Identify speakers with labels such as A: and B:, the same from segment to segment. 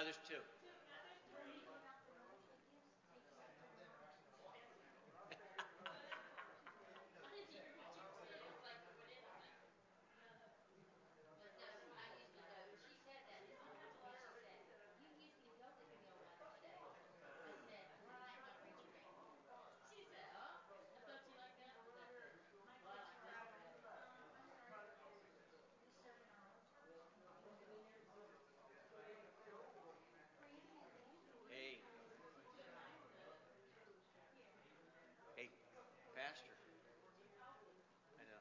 A: Uh, there's two. Hey. Hey, Pastor. I know.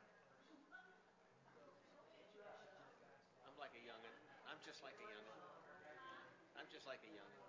A: I'm like a youngin. I'm just like a youngin. I'm just like a youngin.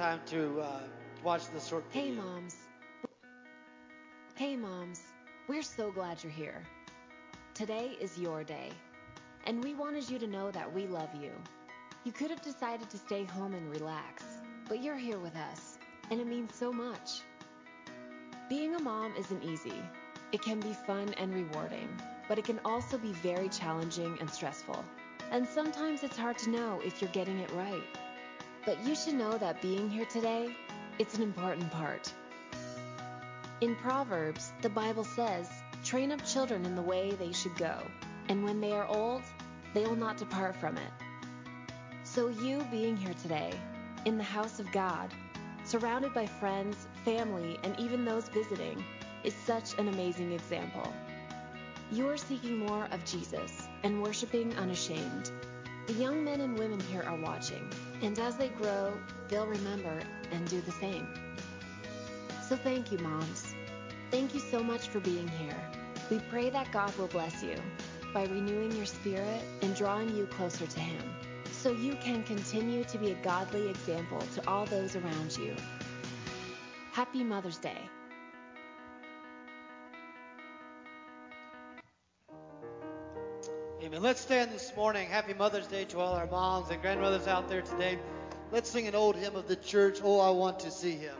B: Time to uh, watch the short
C: Hey,
B: video.
C: moms. Hey, moms. We're so glad you're here. Today is your day, and we wanted you to know that we love you. You could have decided to stay home and relax, but you're here with us, and it means so much. Being a mom isn't easy. It can be fun and rewarding, but it can also be very challenging and stressful. And sometimes it's hard to know if you're getting it right. But you should know that being here today, it's an important part. In Proverbs, the Bible says, Train up children in the way they should go, and when they are old, they will not depart from it. So, you being here today, in the house of God, surrounded by friends, family, and even those visiting, is such an amazing example. You are seeking more of Jesus and worshiping unashamed. The young men and women here are watching, and as they grow, they'll remember and do the same. So thank you, moms. Thank you so much for being here. We pray that God will bless you by renewing your spirit and drawing you closer to Him so you can continue to be a godly example to all those around you. Happy Mother's Day.
B: Amen. Let's stand this morning. Happy Mother's Day to all our moms and grandmothers out there today. Let's sing an old hymn of the church, Oh, I Want to See Him.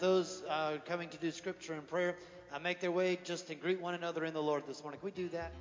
B: Those uh, coming to do scripture and prayer uh, make their way just to greet one another in the Lord this morning? Can we do that?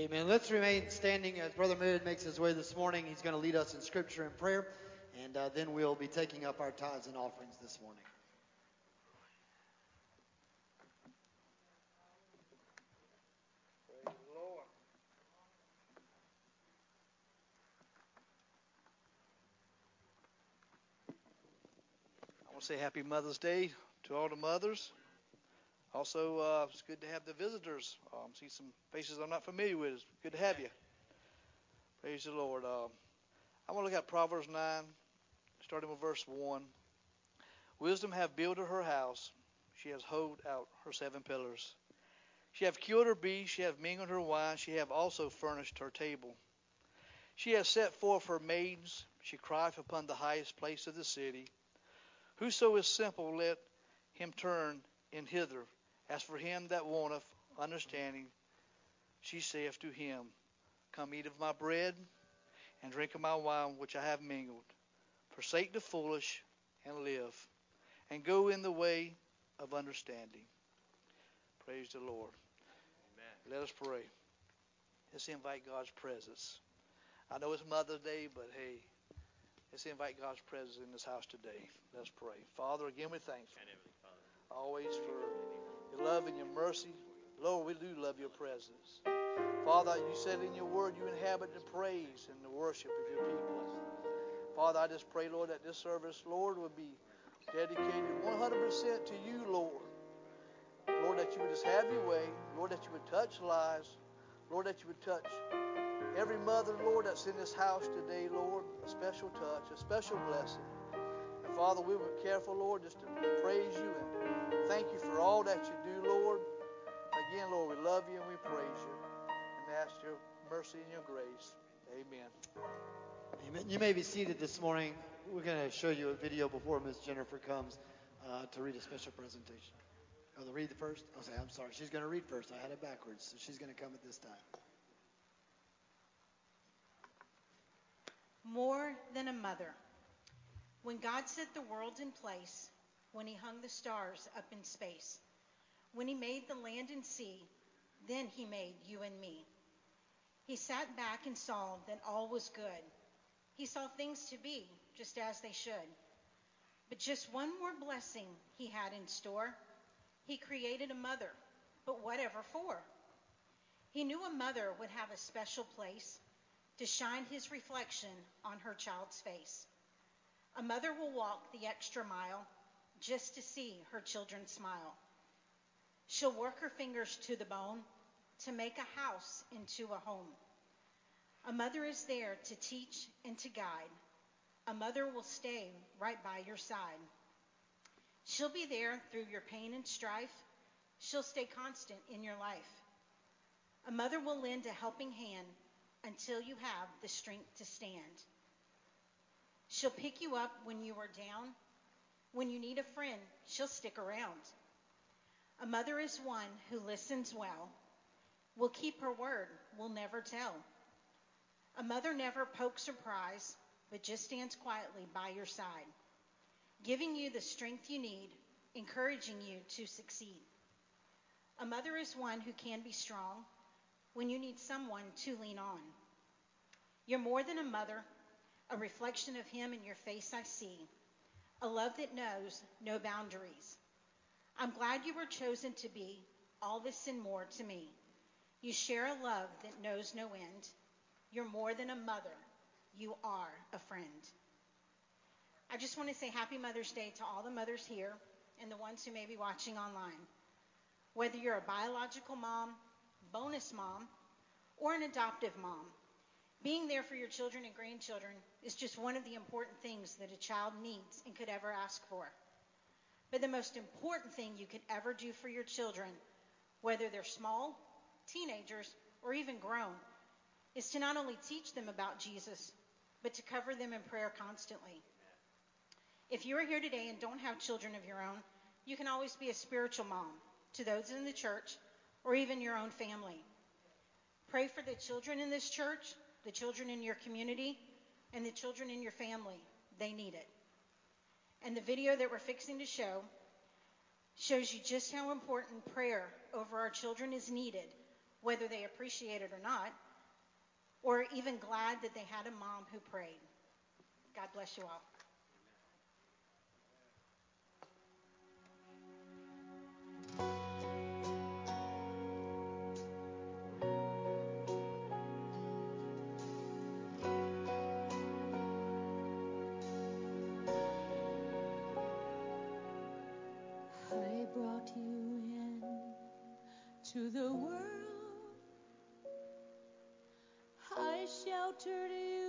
B: Amen. Let's remain standing as Brother Merritt makes his way this morning. He's going to lead us in scripture and prayer, and uh, then we'll be taking up our tithes and offerings this morning.
D: I want to say Happy Mother's Day to all the mothers. Also, uh, it's good to have the visitors. Um, see some faces I'm not familiar with. It's good to have you. Praise the Lord. Um, I want to look at Proverbs 9, starting with verse 1. Wisdom have builded her house. She has hoed out her seven pillars. She have killed her beast. She have mingled her wine. She have also furnished her table. She has set forth her maidens. She crieth upon the highest place of the city. Whoso is simple, let him turn in hither. As for him that wanteth understanding, she saith to him, Come eat of my bread, and drink of my wine which I have mingled. Forsake the foolish, and live, and go in the way of understanding. Praise the Lord.
E: Amen.
D: Let us pray. Let's invite God's presence. I know it's Mother's Day, but hey, let's invite God's presence in this house today. Let's pray. Father, again, we thank you
E: And Heavenly Father.
D: always for your love and your mercy. Lord, we do love your presence. Father, you said in your word you inhabit the praise and the worship of your people. Father, I just pray, Lord, that this service, Lord, would be dedicated 100% to you, Lord. Lord, that you would just have your way. Lord, that you would touch lives. Lord, that you would touch every mother, Lord, that's in this house today, Lord. A special touch, a special blessing. And Father, we were careful, Lord, just to praise you and thank you for all that you do, Lord. Again, Lord, we love you and we praise you and ask your mercy and your grace. Amen.
B: Amen. You may be seated this morning. We're going to show you a video before Miss Jennifer comes uh, to read a special presentation. Oh, the read the first? Oh, say, I'm sorry. She's going to read first. I had it backwards, so she's going to come at this time.
F: More than a mother. When God set the world in place, when he hung the stars up in space, when he made the land and sea, then he made you and me. He sat back and saw that all was good. He saw things to be just as they should. But just one more blessing he had in store. He created a mother, but whatever for? He knew a mother would have a special place to shine his reflection on her child's face. A mother will walk the extra mile just to see her children smile. She'll work her fingers to the bone to make a house into a home. A mother is there to teach and to guide. A mother will stay right by your side. She'll be there through your pain and strife. She'll stay constant in your life. A mother will lend a helping hand until you have the strength to stand. She'll pick you up when you are down. When you need a friend, she'll stick around. A mother is one who listens well, will keep her word, will never tell. A mother never pokes or pries, but just stands quietly by your side, giving you the strength you need, encouraging you to succeed. A mother is one who can be strong when you need someone to lean on. You're more than a mother, a reflection of Him in your face I see, a love that knows no boundaries. I'm glad you were chosen to be all this and more to me. You share a love that knows no end. You're more than a mother, you are a friend. I just want to say Happy Mother's Day to all the mothers here and the ones who may be watching online. Whether you're a biological mom, bonus mom, or an adoptive mom, being there for your children and grandchildren is just one of the important things that a child needs and could ever ask for. But the most important thing you could ever do for your children, whether they're small, teenagers, or even grown, is to not only teach them about Jesus, but to cover them in prayer constantly. If you are here today and don't have children of your own, you can always be a spiritual mom to those in the church or even your own family. Pray for the children in this church, the children in your community, and the children in your family. They need it. And the video that we're fixing to show shows you just how important prayer over our children is needed, whether they appreciate it or not, or even glad that they had a mom who prayed. God bless you all.
G: Sheltered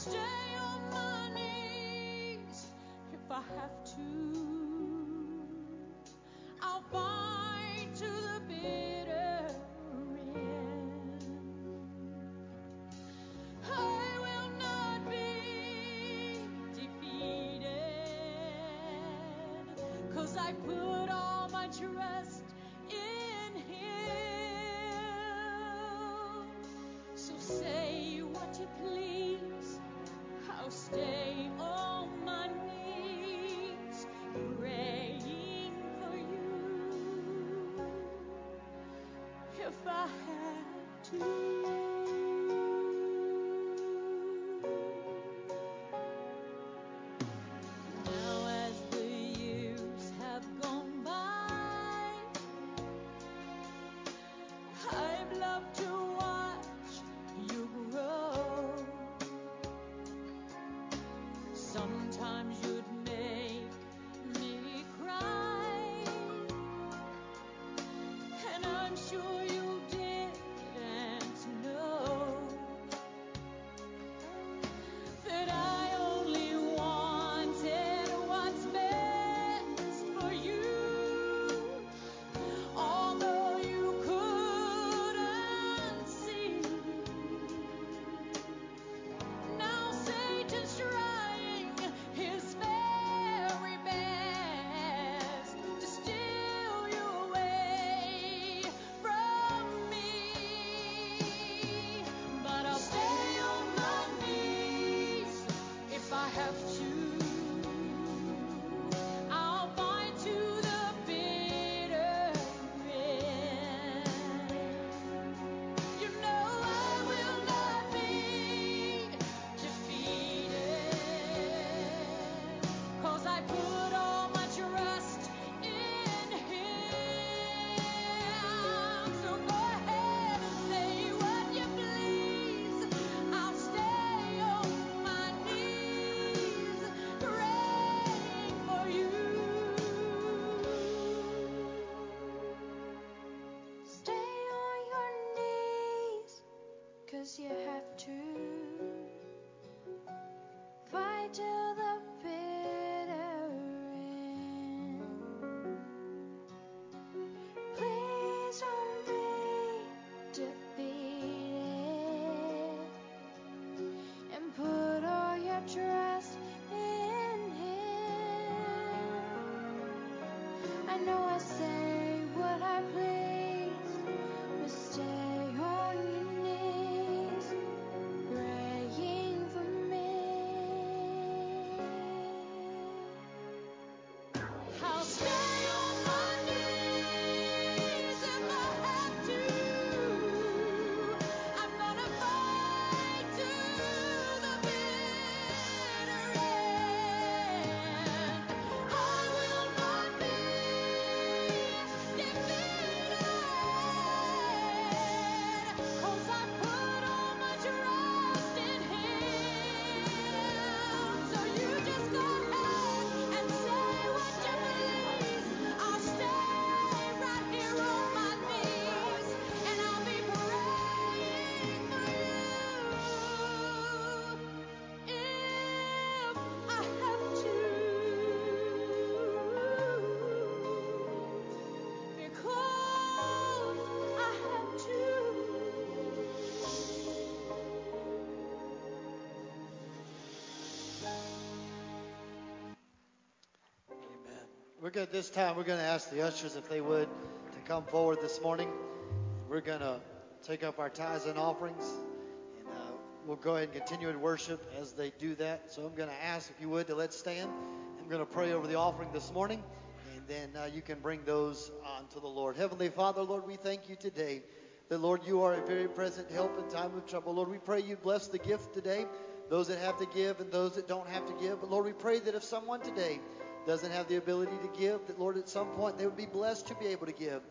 G: stay on my knees if I have to. know I said.
B: We're going to this time we're going to ask the ushers if they would to come forward this morning. We're going to take up our tithes and offerings, and uh, we'll go ahead and continue in worship as they do that. So I'm going to ask if you would to let's stand. I'm going to pray over the offering this morning, and then uh, you can bring those on to the Lord. Heavenly Father, Lord, we thank you today. That Lord, you are a very present help in time of trouble. Lord, we pray you bless the gift today, those that have to give and those that don't have to give. But Lord, we pray that if someone today doesn't have the ability to give, that Lord, at some point they would be blessed to be able to give.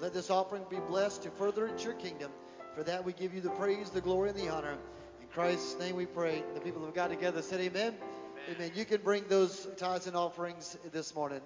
B: Let this offering be blessed to further your kingdom. For that we give you the praise, the glory, and the honor. In Christ's name we pray. The people of God together said amen. Amen. amen. You can bring those tithes and offerings this morning.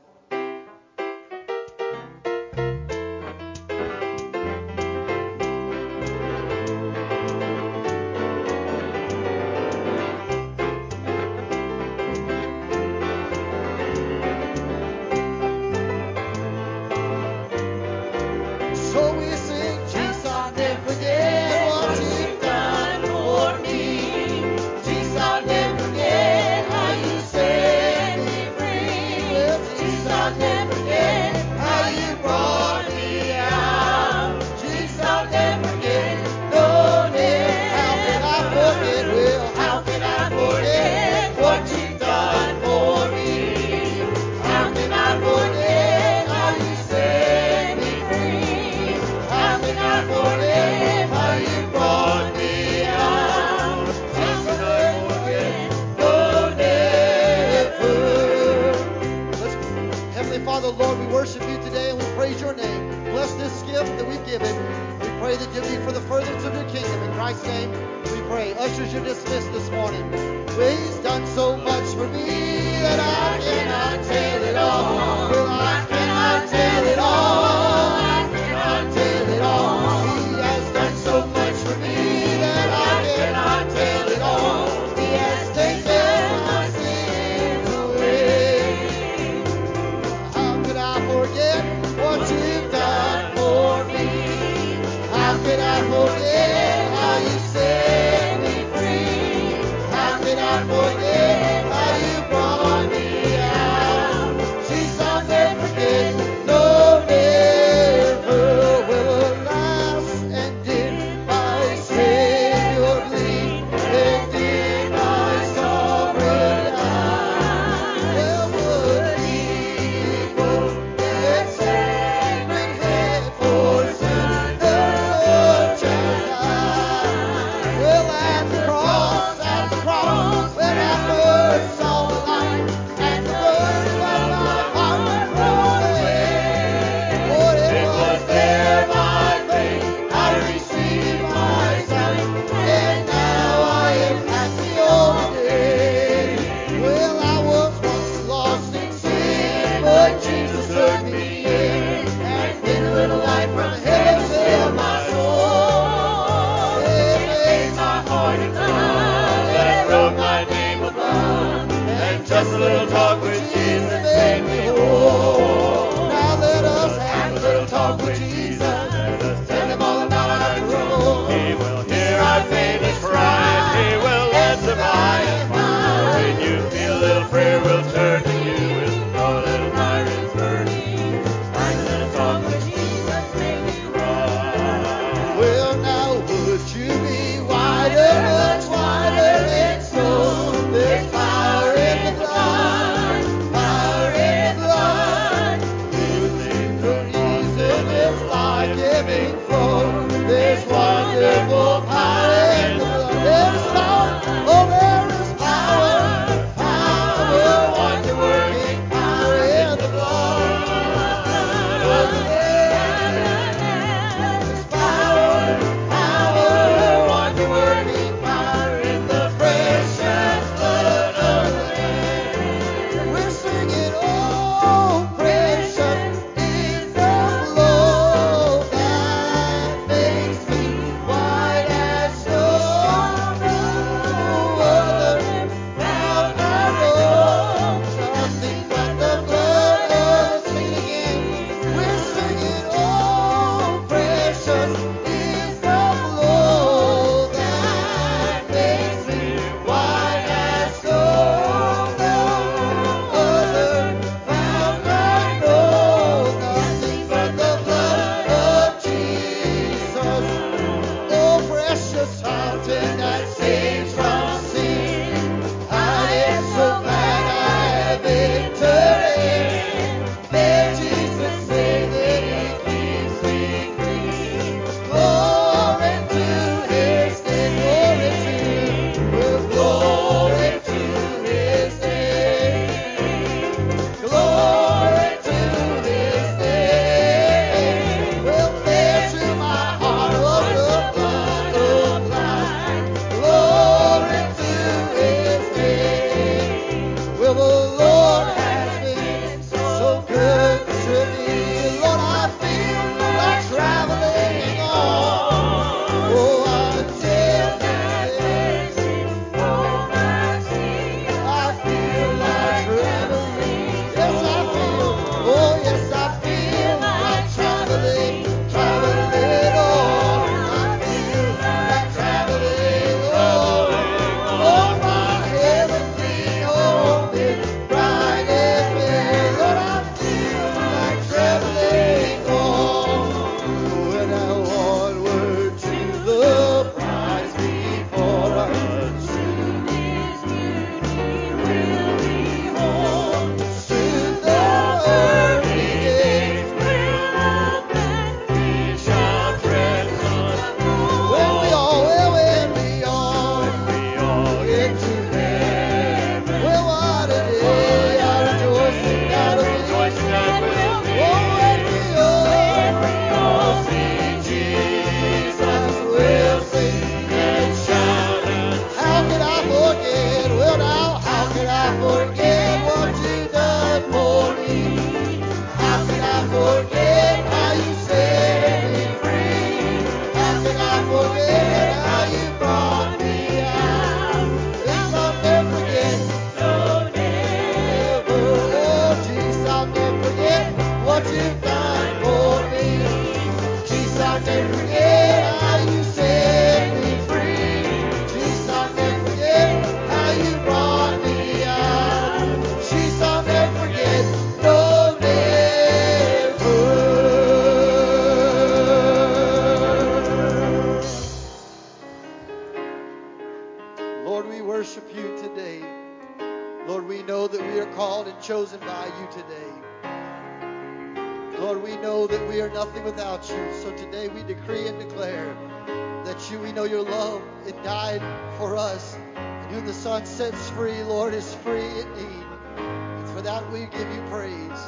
B: that died for us. And whom the Son sets free, Lord, is free indeed. And for that we give you praise.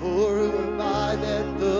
B: For am I that the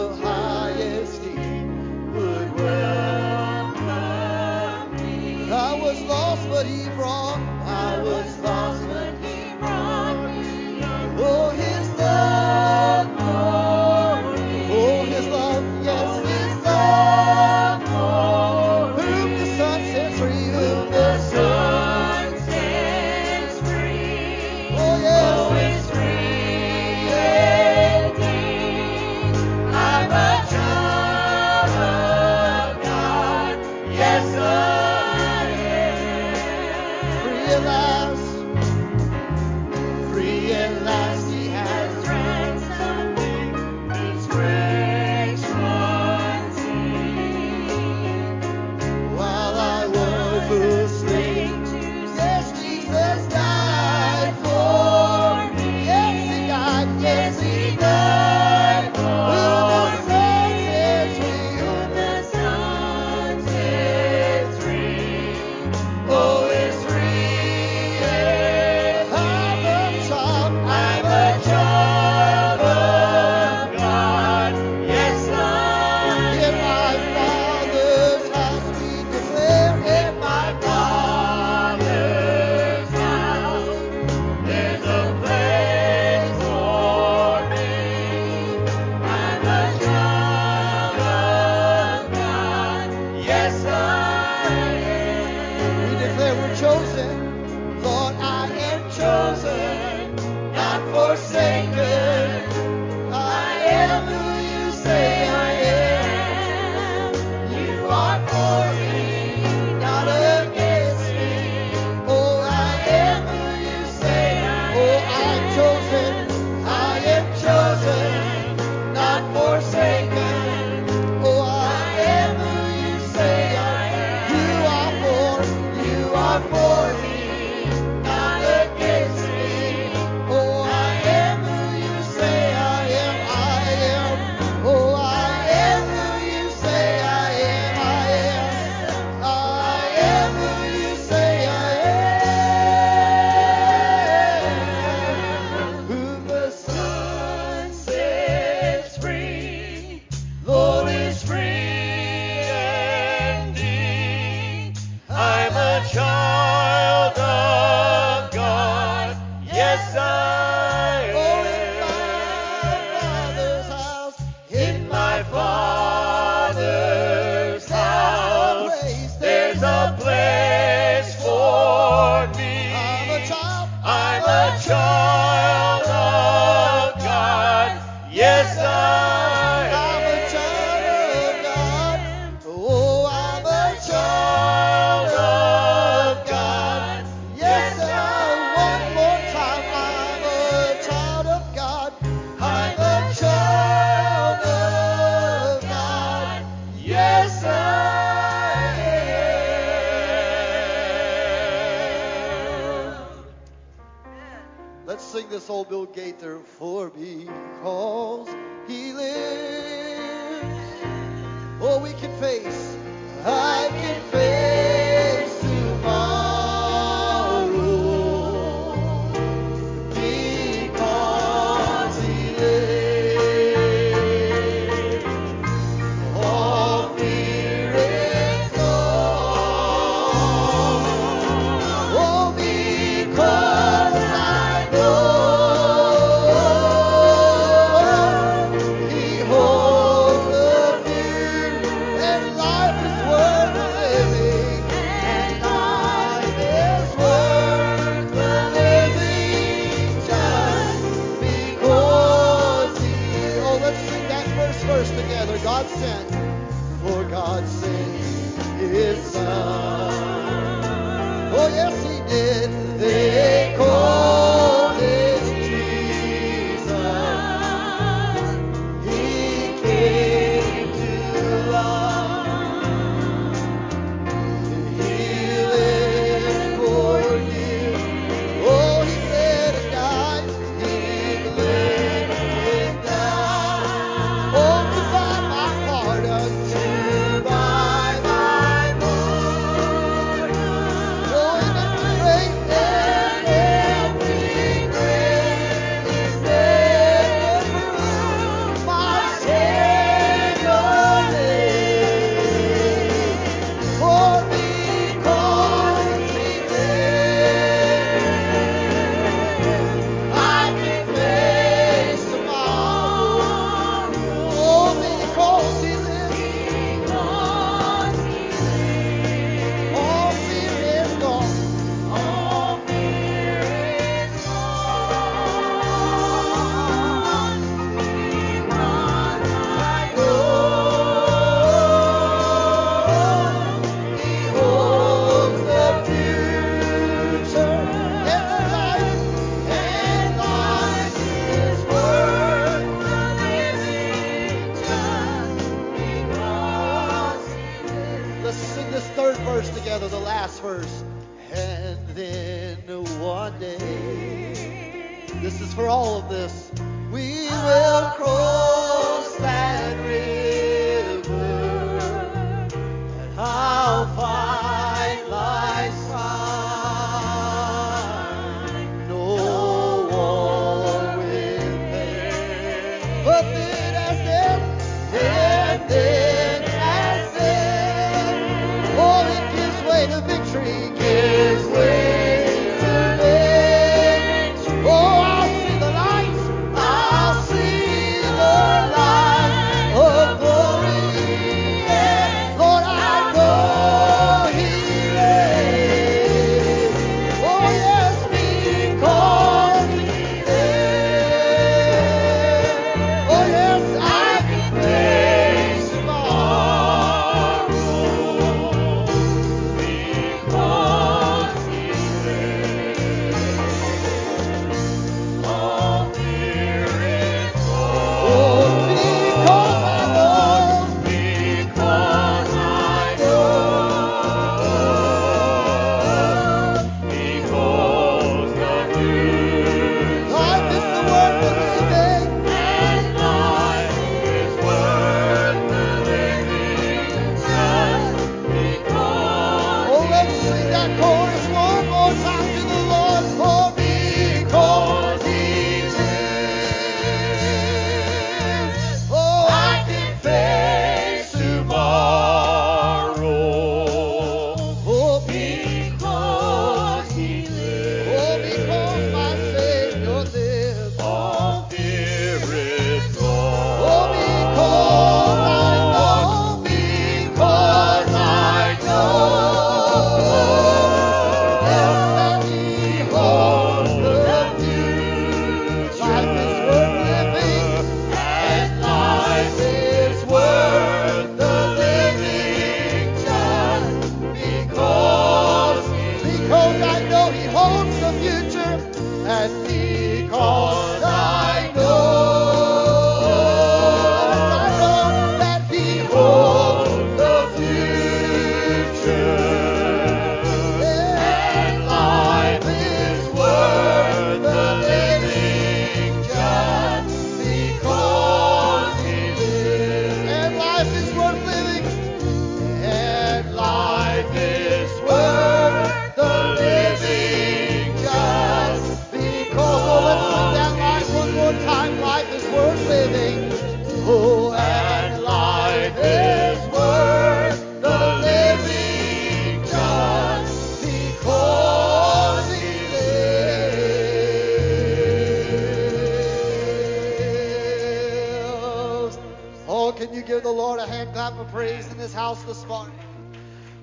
B: can you give the Lord a hand clap of praise in this house this morning?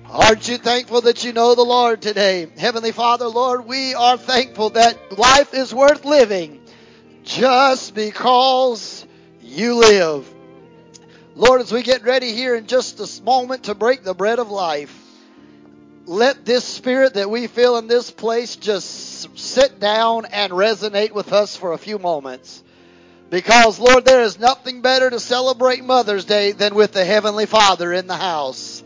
B: Aren't you thankful that you know the Lord today? Heavenly Father, Lord, we are thankful that life is worth living just because you live. Lord, as we get ready here in just this moment to break the bread of life, let this spirit that we feel in this place just sit down and resonate with us for a few moments. Because, Lord, there is nothing better to celebrate Mother's Day than with the Heavenly Father in the house.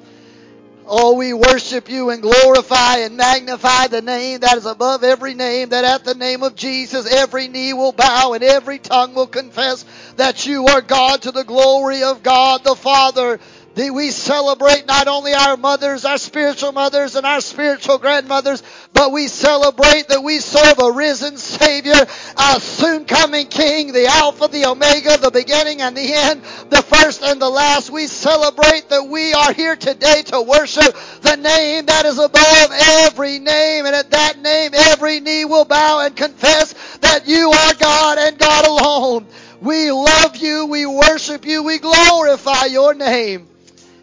B: Oh, we worship you and glorify and magnify the name that is above every name, that at the name of Jesus every knee will bow and every tongue will confess that you are God to the glory of God the Father. That we celebrate not only our mothers, our spiritual mothers, and our spiritual grandmothers, but we celebrate that we serve a risen Savior, a soon coming King, the Alpha, the Omega, the beginning and the end, the first and the last. We celebrate that we are here today to worship the name that is above every name, and at that name every knee will bow and confess that you are God and God alone. We love you, we worship you, we glorify your name.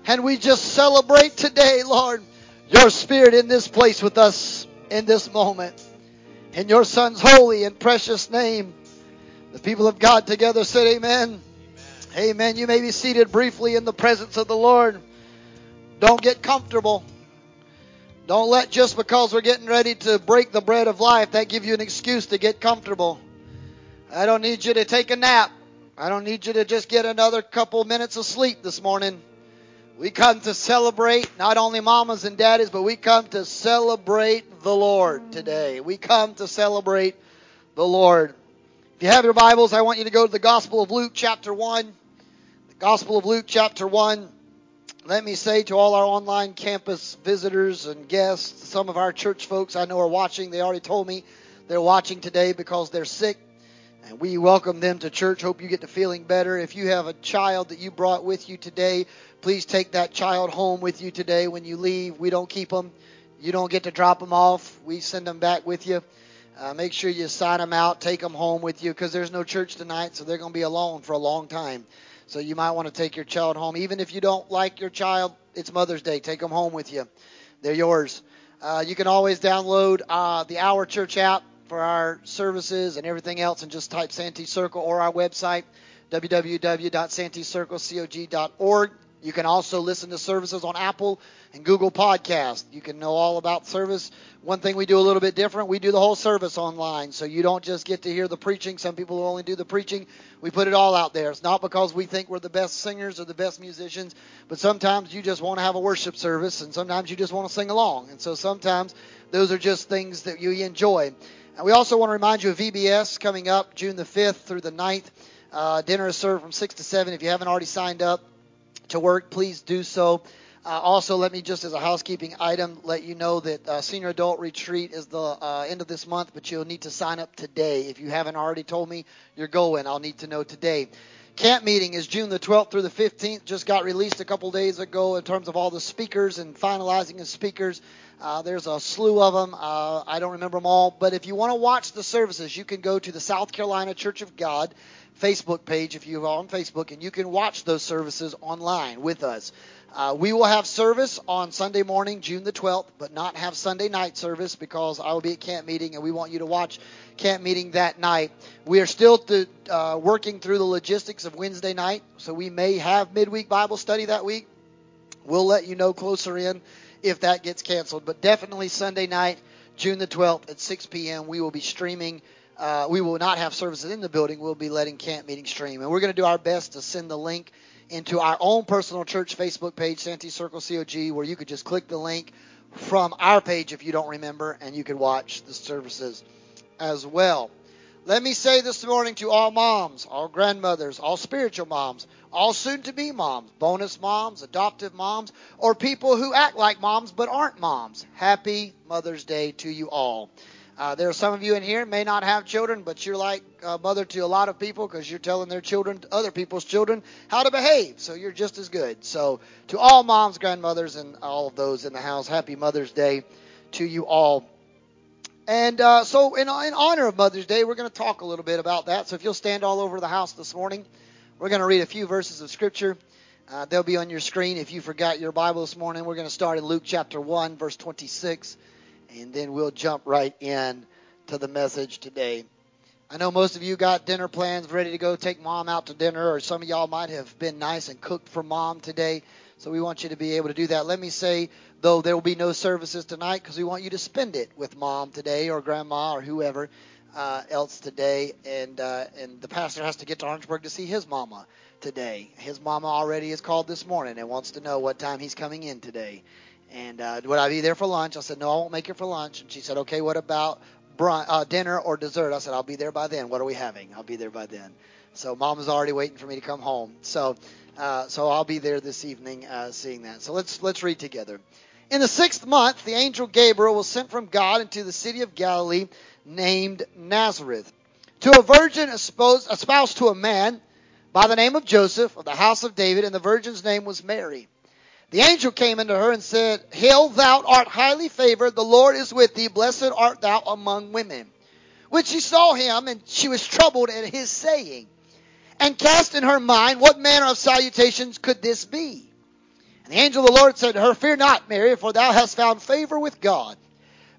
B: And we just celebrate today, Lord, your spirit in this place with us in this moment. In your son's holy and precious name. The people of God together said amen. Amen. You may be seated briefly in the presence of the Lord. Don't get comfortable. Don't let just because we're getting ready to break the bread of life that give you an excuse to get comfortable. I don't need you to take a nap. I don't need you to just get another couple minutes of sleep this morning. We come to celebrate not only mamas and daddies, but we come to celebrate the Lord today. We come to celebrate the Lord. If you have your Bibles, I want you to go to the Gospel of Luke, chapter 1. The Gospel of Luke, chapter 1. Let me say to all our online campus visitors and guests, some of our church folks I know are watching. They already told me they're watching today because they're sick. And we welcome them to church. Hope you get to feeling better. If you have a child that you brought with you today, please take that child home with you today when you leave. We don't keep them. You don't get to drop them off. We send them back with you. Uh, make sure you sign them out, take them home with you because there's no church tonight, so they're going to be alone for a long time. So you might want to take your child home. Even if you don't like your child, it's Mother's Day. Take them home with you. They're yours. Uh, you can always download uh, the Our Church app for our services and everything else and just type Santee Circle or our website, www.santeecirclecog.org. You can also listen to services on Apple and Google Podcast. You can know all about service. One thing we do a little bit different, we do the whole service online. So you don't just get to hear the preaching. Some people only do the preaching. We put it all out there. It's not because we think we're the best singers or the best musicians, but sometimes you just want to have a worship service and sometimes you just want to sing along. And so sometimes those are just things that you enjoy. And we also want to remind you of VBS coming up June the 5th through the 9th. Uh, dinner is served from 6 to 7. If you haven't already signed up to work, please do so. Uh, also, let me just as a housekeeping item let you know that uh, senior adult retreat is the uh, end of this month, but you'll need to sign up today. If you haven't already told me you're going, I'll need to know today. Camp meeting is June the 12th through the 15th. Just got released a couple days ago in terms of all the speakers and finalizing the speakers. Uh, there's a slew of them. Uh, I don't remember them all. But if you want to watch the services, you can go to the South Carolina Church of God Facebook page if you are on Facebook, and you can watch those services online with us. Uh, we will have service on Sunday morning, June the 12th, but not have Sunday night service because I will be at camp meeting and we want you to watch camp meeting that night. We are still to, uh, working through the logistics of Wednesday night, so we may have midweek Bible study that week. We'll let you know closer in if that gets canceled, but definitely Sunday night, June the 12th at 6 p.m. We will be streaming. Uh, we will not have services in the building. We'll be letting camp meeting stream, and we're going to do our best to send the link into our own personal church Facebook page, Santee Circle COG, where you could just click the link from our page if you don't remember, and you could watch the services as well. Let me say this morning to all moms, all grandmothers, all spiritual moms, all soon to be moms, bonus moms, adoptive moms, or people who act like moms but aren't moms. Happy Mother's Day to you all. Uh, there are some of you in here may not have children, but you're like a mother to a lot of people because you're telling their children, other people's children, how to behave. So you're just as good. So to all moms, grandmothers, and all of those in the house, happy Mother's Day to you all. And uh, so, in, in honor of Mother's Day, we're going to talk a little bit about that. So if you'll stand all over the house this morning, we're going to read a few verses of Scripture. Uh, they'll be on your screen if you forgot your Bible this morning. We're going to start in Luke chapter 1, verse 26 and then we'll jump right in to the message today. I know most of you got dinner plans ready to go take mom out to dinner, or some of y'all might have been nice and cooked for mom today. So we want you to be able to do that. Let me say, though, there will be no services tonight because we want you to spend it with mom today or grandma or whoever uh, else today. And uh, and the pastor has to get to Orangeburg to see his mama today. His mama already is called this morning and wants to know what time he's coming in today. And uh, would I be there for lunch? I said, no, I won't make it for lunch. And she said, okay, what about brunch, uh, dinner or dessert? I said, I'll be there by then. What are we having? I'll be there by then. So mom is already waiting for me to come home. So, uh, so I'll be there this evening uh, seeing that. So let's let's read together. In the sixth month, the angel Gabriel was sent from God into the city of Galilee named Nazareth to a virgin espoused to a man by the name of Joseph of the house of David, and the virgin's name was Mary. The angel came unto her and said, Hail, thou art highly favored, the Lord is with thee, blessed art thou among women. When she saw him, and she was troubled at his saying, and cast in her mind what manner of salutations could this be. And the angel of the Lord said to her, Fear not, Mary, for thou hast found favor with God.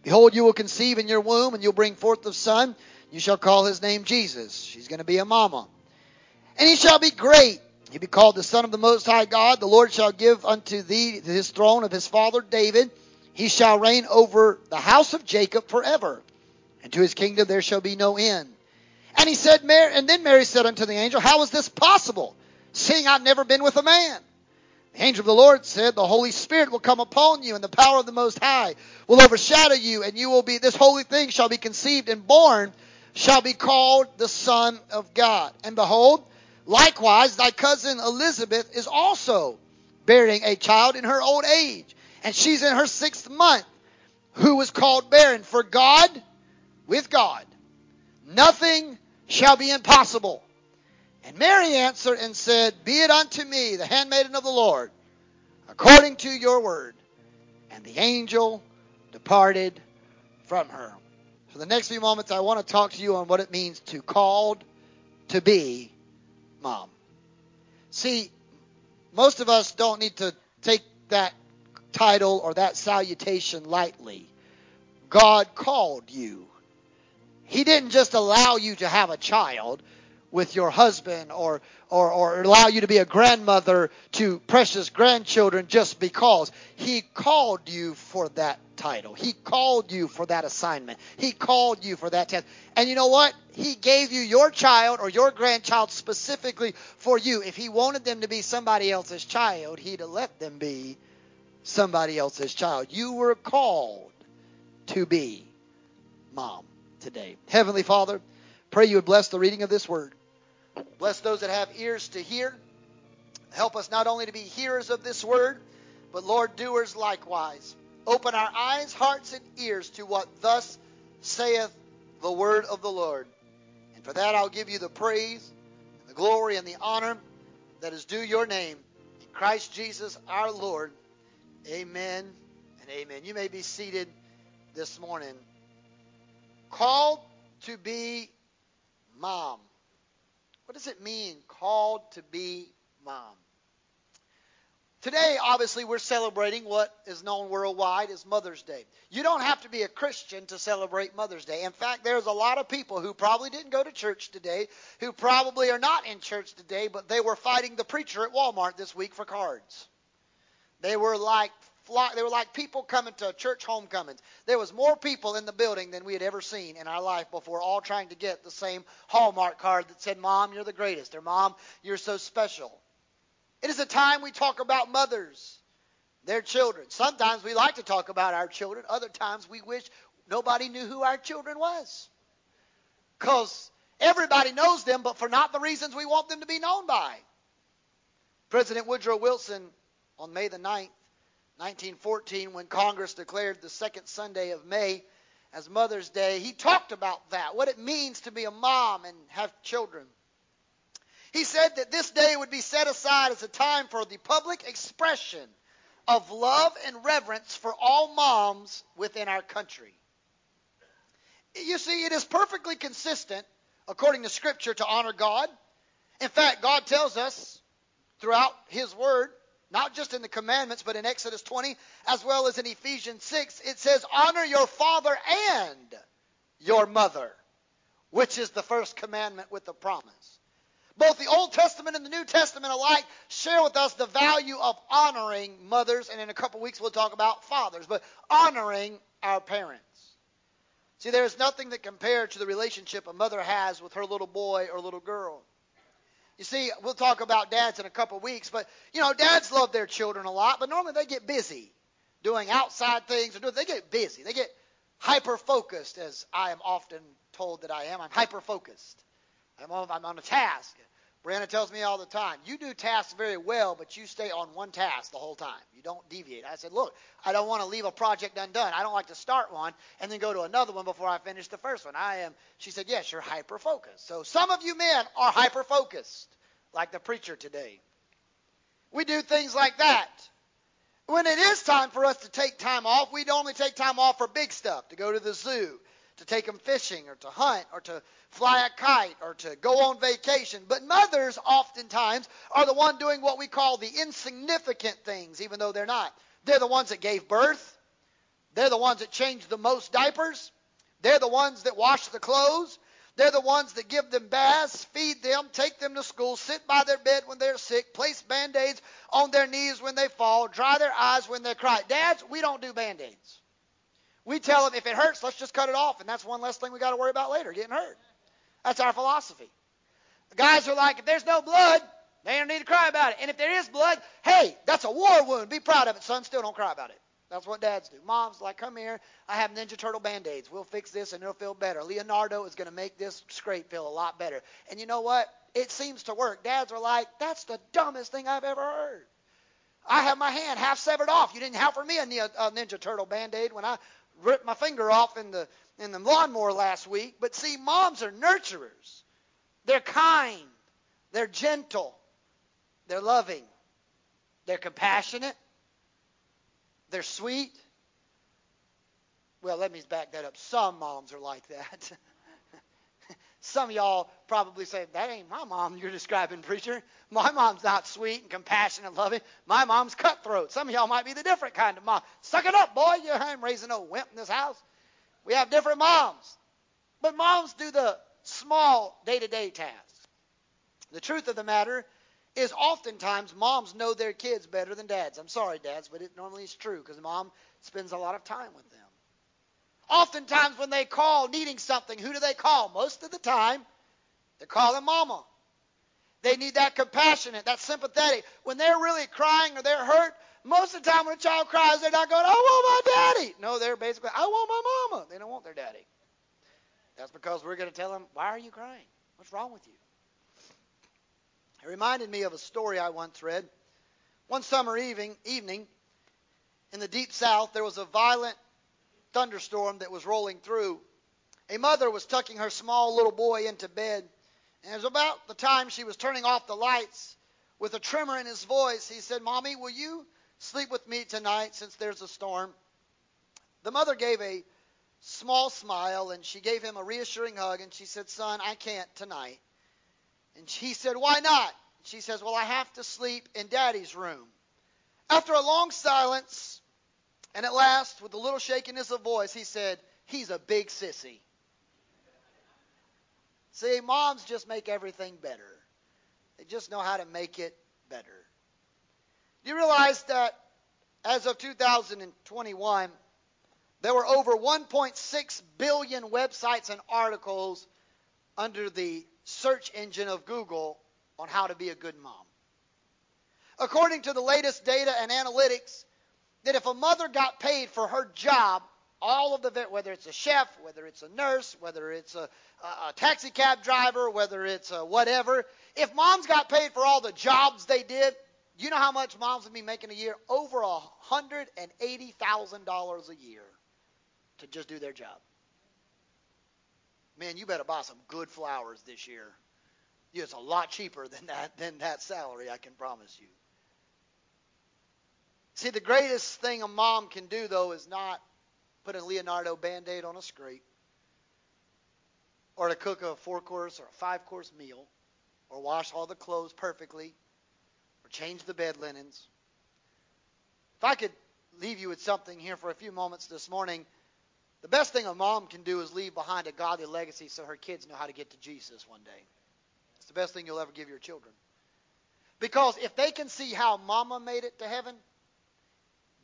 B: Behold, you will conceive in your womb, and you'll bring forth a son. You shall call his name Jesus. She's going to be a mama. And he shall be great he be called the Son of the Most High God. The Lord shall give unto thee his throne of his father David. He shall reign over the house of Jacob forever, and to his kingdom there shall be no end. And he said, Mary, and then Mary said unto the angel, How is this possible, seeing I've never been with a man? The angel of the Lord said, The Holy Spirit will come upon you, and the power of the Most High will overshadow you, and you will be, this holy thing shall be conceived and born, shall be called the Son of God. And behold, likewise, thy cousin Elizabeth is also bearing a child in her old age, and she's in her sixth month, who was called barren. For God, with God, nothing shall be impossible. And Mary answered and said, Be it unto me, the handmaiden of the Lord, according to your word. And the angel departed from her. For the next few moments, I want to talk to you on what it means to called to be mom. See, most of us don't need to take that title or that salutation lightly. God called you. He didn't just allow you to have a child with your husband or, or, or allow you to be a grandmother to precious grandchildren just because. He called you for that title. He called you for that assignment. He called you for that test. And you know what? He gave you your child or your grandchild specifically for you. If he wanted them to be somebody else's child, he'd have let them be somebody else's child. You were called to be mom today. Heavenly Father, pray you would bless the reading of this word. Bless those that have ears to hear. Help us not only to be hearers of this word, but Lord, doers likewise. Open our eyes, hearts, and ears to what thus saith the word of the Lord. And for that I'll give you the praise, and the glory, and the honor that is due your name. In Christ Jesus our Lord. Amen and amen. You may be seated this morning. Called to be mom. What does it mean, called to be mom? Today, obviously, we're celebrating what is known worldwide as Mother's Day. You don't have to be a Christian to celebrate Mother's Day. In fact, there's a lot of people who probably didn't go to church today, who probably are not in church today, but they were fighting the preacher at Walmart this week for cards. They were like they were like people coming to church homecomings. There was more people in the building than we had ever seen in our life before, all trying to get the same Hallmark card that said, Mom, you're the greatest, or Mom, you're so special. It is a time we talk about mothers, their children. Sometimes we like to talk about our children. Other times we wish nobody knew who our children was. Because everybody knows them, but for not the reasons we want them to be known by. President Woodrow Wilson, on May the 9th, 1914, when Congress declared the second Sunday of May as Mother's Day, he talked about that, what it means to be a mom and have children. He said that this day would be set aside as a time for the public expression of love and reverence for all moms within our country. You see, it is perfectly consistent, according to Scripture, to honor God. In fact, God tells us throughout His Word not just in the commandments, but in Exodus 20, as well as in Ephesians 6, it says, Honor your father and your mother, which is the first commandment with the promise. Both the Old Testament and the New Testament alike share with us the value of honoring mothers, and in a couple weeks we'll talk about fathers, but honoring our parents. See, there is nothing that compares to the relationship a mother has with her little boy or little girl. You see, we'll talk about dads in a couple weeks, but you know, dads love their children a lot, but normally they get busy doing outside things or doing, they get busy. They get hyper focused, as I am often told that I am. I'm hyper focused. I'm on, I'm on a task. Brianna tells me all the time, you do tasks very well, but you stay on one task the whole time. You don't deviate. I said, look, I don't want to leave a project undone. I don't like to start one and then go to another one before I finish the first one. I am, she said, yes, you're hyper focused. So some of you men are hyper focused, like the preacher today. We do things like that. When it is time for us to take time off, we only take time off for big stuff, to go to the zoo, to take them fishing or to hunt or to fly a kite or to go on vacation. But mothers oftentimes are the one doing what we call the insignificant things, even though they're not. They're the ones that gave birth. They're the ones that changed the most diapers. They're the ones that wash the clothes. They're the ones that give them baths, feed them, take them to school, sit by their bed when they're sick, place band aids on their knees when they fall, dry their eyes when they cry. Dads, we don't do band aids. We tell them if it hurts, let's just cut it off, and that's one less thing we got to worry about later, getting hurt. That's our philosophy. The guys are like, if there's no blood, They don't need to cry about it. And if there is blood, hey, that's a war wound. Be proud of it, son. Still don't cry about it. That's what dads do. Mom's like, come here. I have Ninja Turtle band aids. We'll fix this and it'll feel better. Leonardo is going to make this scrape feel a lot better. And you know what? It seems to work. Dads are like, that's the dumbest thing I've ever heard. I have my hand half severed off. You didn't offer me a Ninja Turtle band aid when I ripped my finger off in the in the lawnmower last week. But see, moms are nurturers. They're kind. They're gentle. They're loving. They're compassionate. They're sweet. Well, let me back that up. Some moms are like that. Some of y'all probably say, That ain't my mom you're describing, preacher. My mom's not sweet and compassionate and loving. My mom's cutthroat. Some of y'all might be the different kind of mom. Suck it up, boy. You ain't raising no wimp in this house. We have different moms. But moms do the small day to day tasks. The truth of the matter is oftentimes moms know their kids better than dads. I'm sorry, dads, but it normally is true because mom spends a lot of time with them. Oftentimes when they call needing something, who do they call? Most of the time, they're calling mama. They need that compassionate, that sympathetic. When they're really crying or they're hurt, most of the time when a child cries, they're not going, I want my daddy. No, they're basically, I want my mama. They don't want their daddy. That's because we're going to tell them, why are you crying? What's wrong with you? It reminded me of a story I once read. One summer evening, evening in the deep south, there was a violent thunderstorm that was rolling through. A mother was tucking her small little boy into bed, and it was about the time she was turning off the lights. With a tremor in his voice, he said, Mommy, will you sleep with me tonight since there's a storm? The mother gave a small smile and she gave him a reassuring hug and she said, Son, I can't tonight. And he said, Why not? She says, Well, I have to sleep in Daddy's room. After a long silence, and at last, with a little shakiness of voice, he said, He's a big sissy. See, moms just make everything better. They just know how to make it better. Do you realize that as of 2021, there were over 1.6 billion websites and articles under the search engine of Google on how to be a good mom. According to the latest data and analytics, that if a mother got paid for her job, all of the whether it's a chef, whether it's a nurse, whether it's a, a taxi cab driver, whether it's whatever, if moms got paid for all the jobs they did, you know how much moms would be making a year? Over a hundred and eighty thousand dollars a year to just do their job. Man, you better buy some good flowers this year. It's a lot cheaper than that than that salary, I can promise you. See, the greatest thing a mom can do though is not put a Leonardo band-aid on a scrape or to cook a four-course or a five-course meal or wash all the clothes perfectly or change the bed linens. If I could leave you with something here for a few moments this morning, the best thing a mom can do is leave behind a godly legacy so her kids know how to get to Jesus one day. It's the best thing you'll ever give your children. Because if they can see how mama made it to heaven,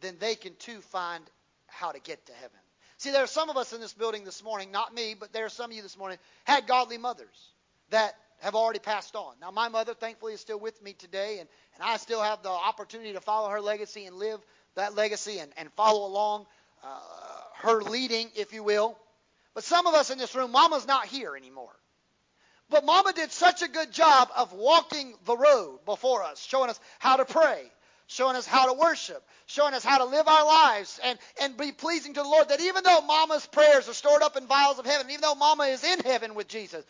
B: then they can too find how to get to heaven. See, there are some of us in this building this morning, not me, but there are some of you this morning, had godly mothers that have already passed on. Now, my mother, thankfully, is still with me today, and, and I still have the opportunity to follow her legacy and live that legacy and, and follow along uh, her leading, if you will. But some of us in this room, Mama's not here anymore. But Mama did such a good job of walking the road before us, showing us how to pray, showing us how to worship, showing us how to live our lives and, and be pleasing to the Lord. That even though Mama's prayers are stored up in vials of heaven, even though Mama is in heaven with Jesus,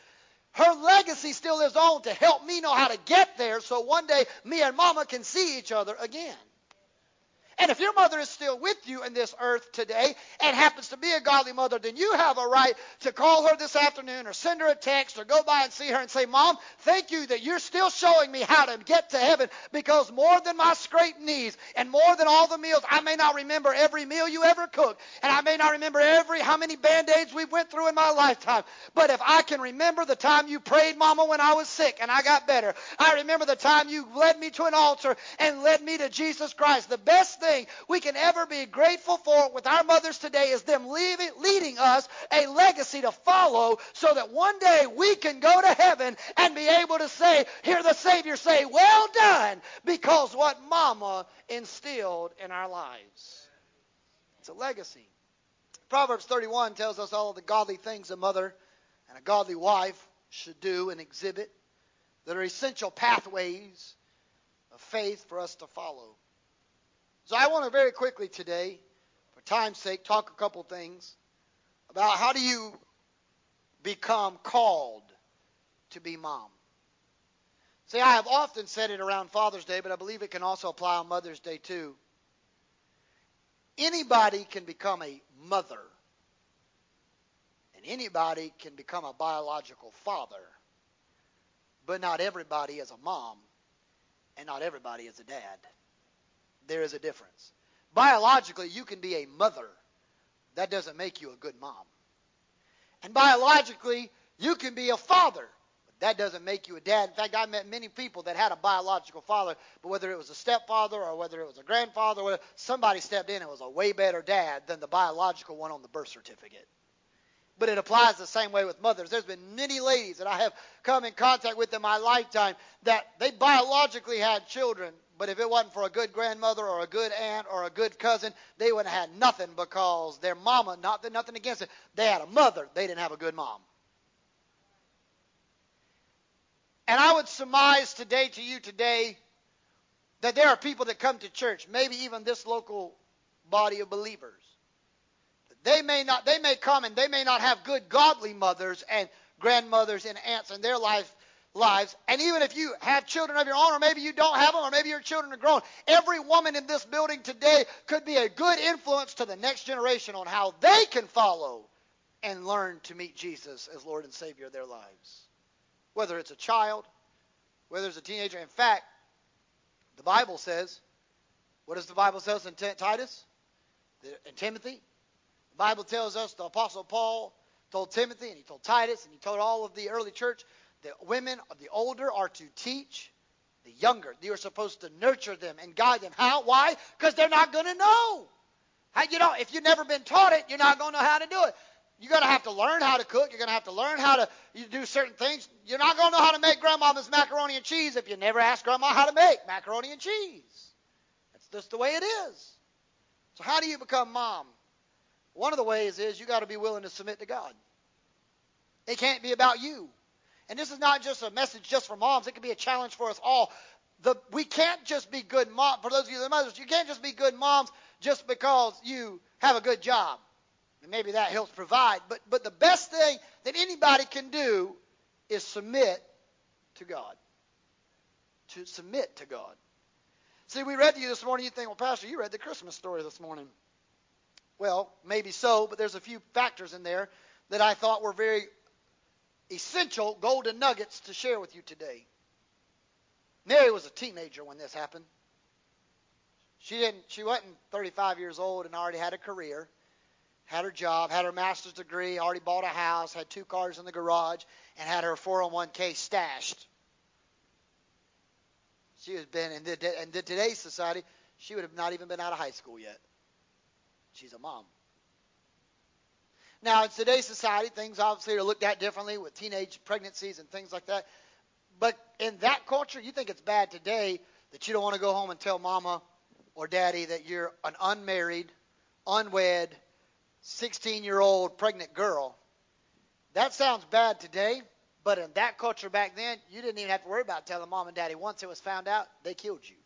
B: her legacy still lives on to help me know how to get there so one day me and Mama can see each other again. And if your mother is still with you in this earth today and happens to be a godly mother, then you have a right to call her this afternoon or send her a text or go by and see her and say, Mom, thank you that you're still showing me how to get to heaven because more than my scraped knees and more than all the meals, I may not remember every meal you ever cooked and I may not remember every how many band-aids we went through in my lifetime. But if I can remember the time you prayed, Mama, when I was sick and I got better, I remember the time you led me to an altar and led me to Jesus Christ. The best thing thing we can ever be grateful for with our mothers today is them leaving, leading us a legacy to follow so that one day we can go to heaven and be able to say, hear the Savior say, well done, because what mama instilled in our lives. It's a legacy. Proverbs 31 tells us all the godly things a mother and a godly wife should do and exhibit that are essential pathways of faith for us to follow. So I want to very quickly today, for time's sake, talk a couple things about how do you become called to be mom. See, I have often said it around Father's Day, but I believe it can also apply on Mother's Day too. Anybody can become a mother, and anybody can become a biological father, but not everybody is a mom, and not everybody is a dad. There is a difference. Biologically, you can be a mother. That doesn't make you a good mom. And biologically, you can be a father. But that doesn't make you a dad. In fact, I met many people that had a biological father, but whether it was a stepfather or whether it was a grandfather, somebody stepped in and was a way better dad than the biological one on the birth certificate. But it applies the same way with mothers. There's been many ladies that I have come in contact with in my lifetime that they biologically had children, but if it wasn't for a good grandmother or a good aunt or a good cousin, they would have had nothing because their mama, not that nothing against it, they had a mother. They didn't have a good mom. And I would surmise today to you today that there are people that come to church, maybe even this local body of believers. They may not they may come and they may not have good godly mothers and grandmothers and aunts in their life lives. And even if you have children of your own, or maybe you don't have them, or maybe your children are grown, every woman in this building today could be a good influence to the next generation on how they can follow and learn to meet Jesus as Lord and Savior of their lives whether it's a child, whether it's a teenager. In fact, the Bible says, what does the Bible says in T- Titus? In Timothy? The Bible tells us the Apostle Paul told Timothy and he told Titus and he told all of the early church that women, the older, are to teach the younger. You are supposed to nurture them and guide them. How? Why? Because they're not going to know. How, you know, if you've never been taught it, you're not going to know how to do it. You're going to have to learn how to cook. You're going to have to learn how to do certain things. You're not going to know how to make grandmama's macaroni and cheese if you never ask grandma how to make macaroni and cheese. That's just the way it is. So how do you become mom? One of the ways is you got to be willing to submit to God. It can't be about you. And this is not just a message just for moms. It can be a challenge for us all. The, we can't just be good moms. For those of you that are mothers, you can't just be good moms just because you have a good job. And maybe that helps provide. But, but the best thing that anybody can do is submit to God. To submit to God. See, we read to you this morning, you think, well, Pastor, you read the Christmas story this morning. Well, maybe so, but there's a few factors in there that I thought were very essential golden nuggets to share with you today. Mary was a teenager when this happened. She didn't she wasn't 35 years old and already had a career had her job, had her master's degree, already bought a house, had two cars in the garage, and had her 401k stashed. She has been in, the, in today's society, she would have not even been out of high school yet. She's a mom. Now, in today's society, things obviously are looked at differently with teenage pregnancies and things like that. But in that culture, you think it's bad today that you don't want to go home and tell mama or daddy that you're an unmarried, unwed, 16 year old pregnant girl. That sounds bad today, but in that culture back then, you didn't even have to worry about telling mom and daddy. Once it was found out, they killed you,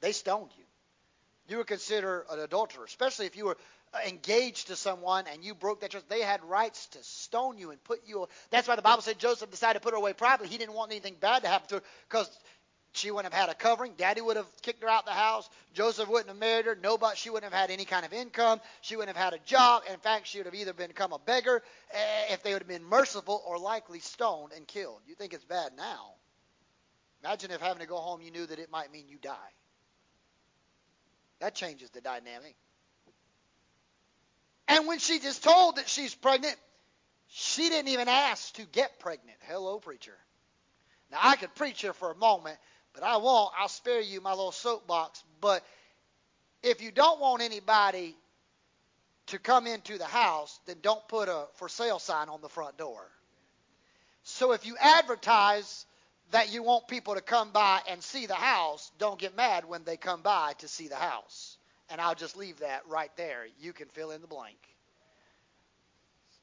B: they stoned you. You were considered an adulterer, especially if you were engaged to someone and you broke that trust. They had rights to stone you and put you. That's why the Bible said Joseph decided to put her away privately. He didn't want anything bad to happen to her because she wouldn't have had a covering. Daddy would have kicked her out of the house. Joseph wouldn't have married her. Nobody. She wouldn't have had any kind of income. She wouldn't have had a job. In fact, she would have either become a beggar eh, if they would have been merciful, or likely stoned and killed. You think it's bad now? Imagine if having to go home, you knew that it might mean you die. That changes the dynamic. And when she just told that she's pregnant, she didn't even ask to get pregnant. Hello, preacher. Now I could preach here for a moment, but I won't. I'll spare you my little soapbox. But if you don't want anybody to come into the house, then don't put a for sale sign on the front door. So if you advertise that you want people to come by and see the house, don't get mad when they come by to see the house. And I'll just leave that right there. You can fill in the blank.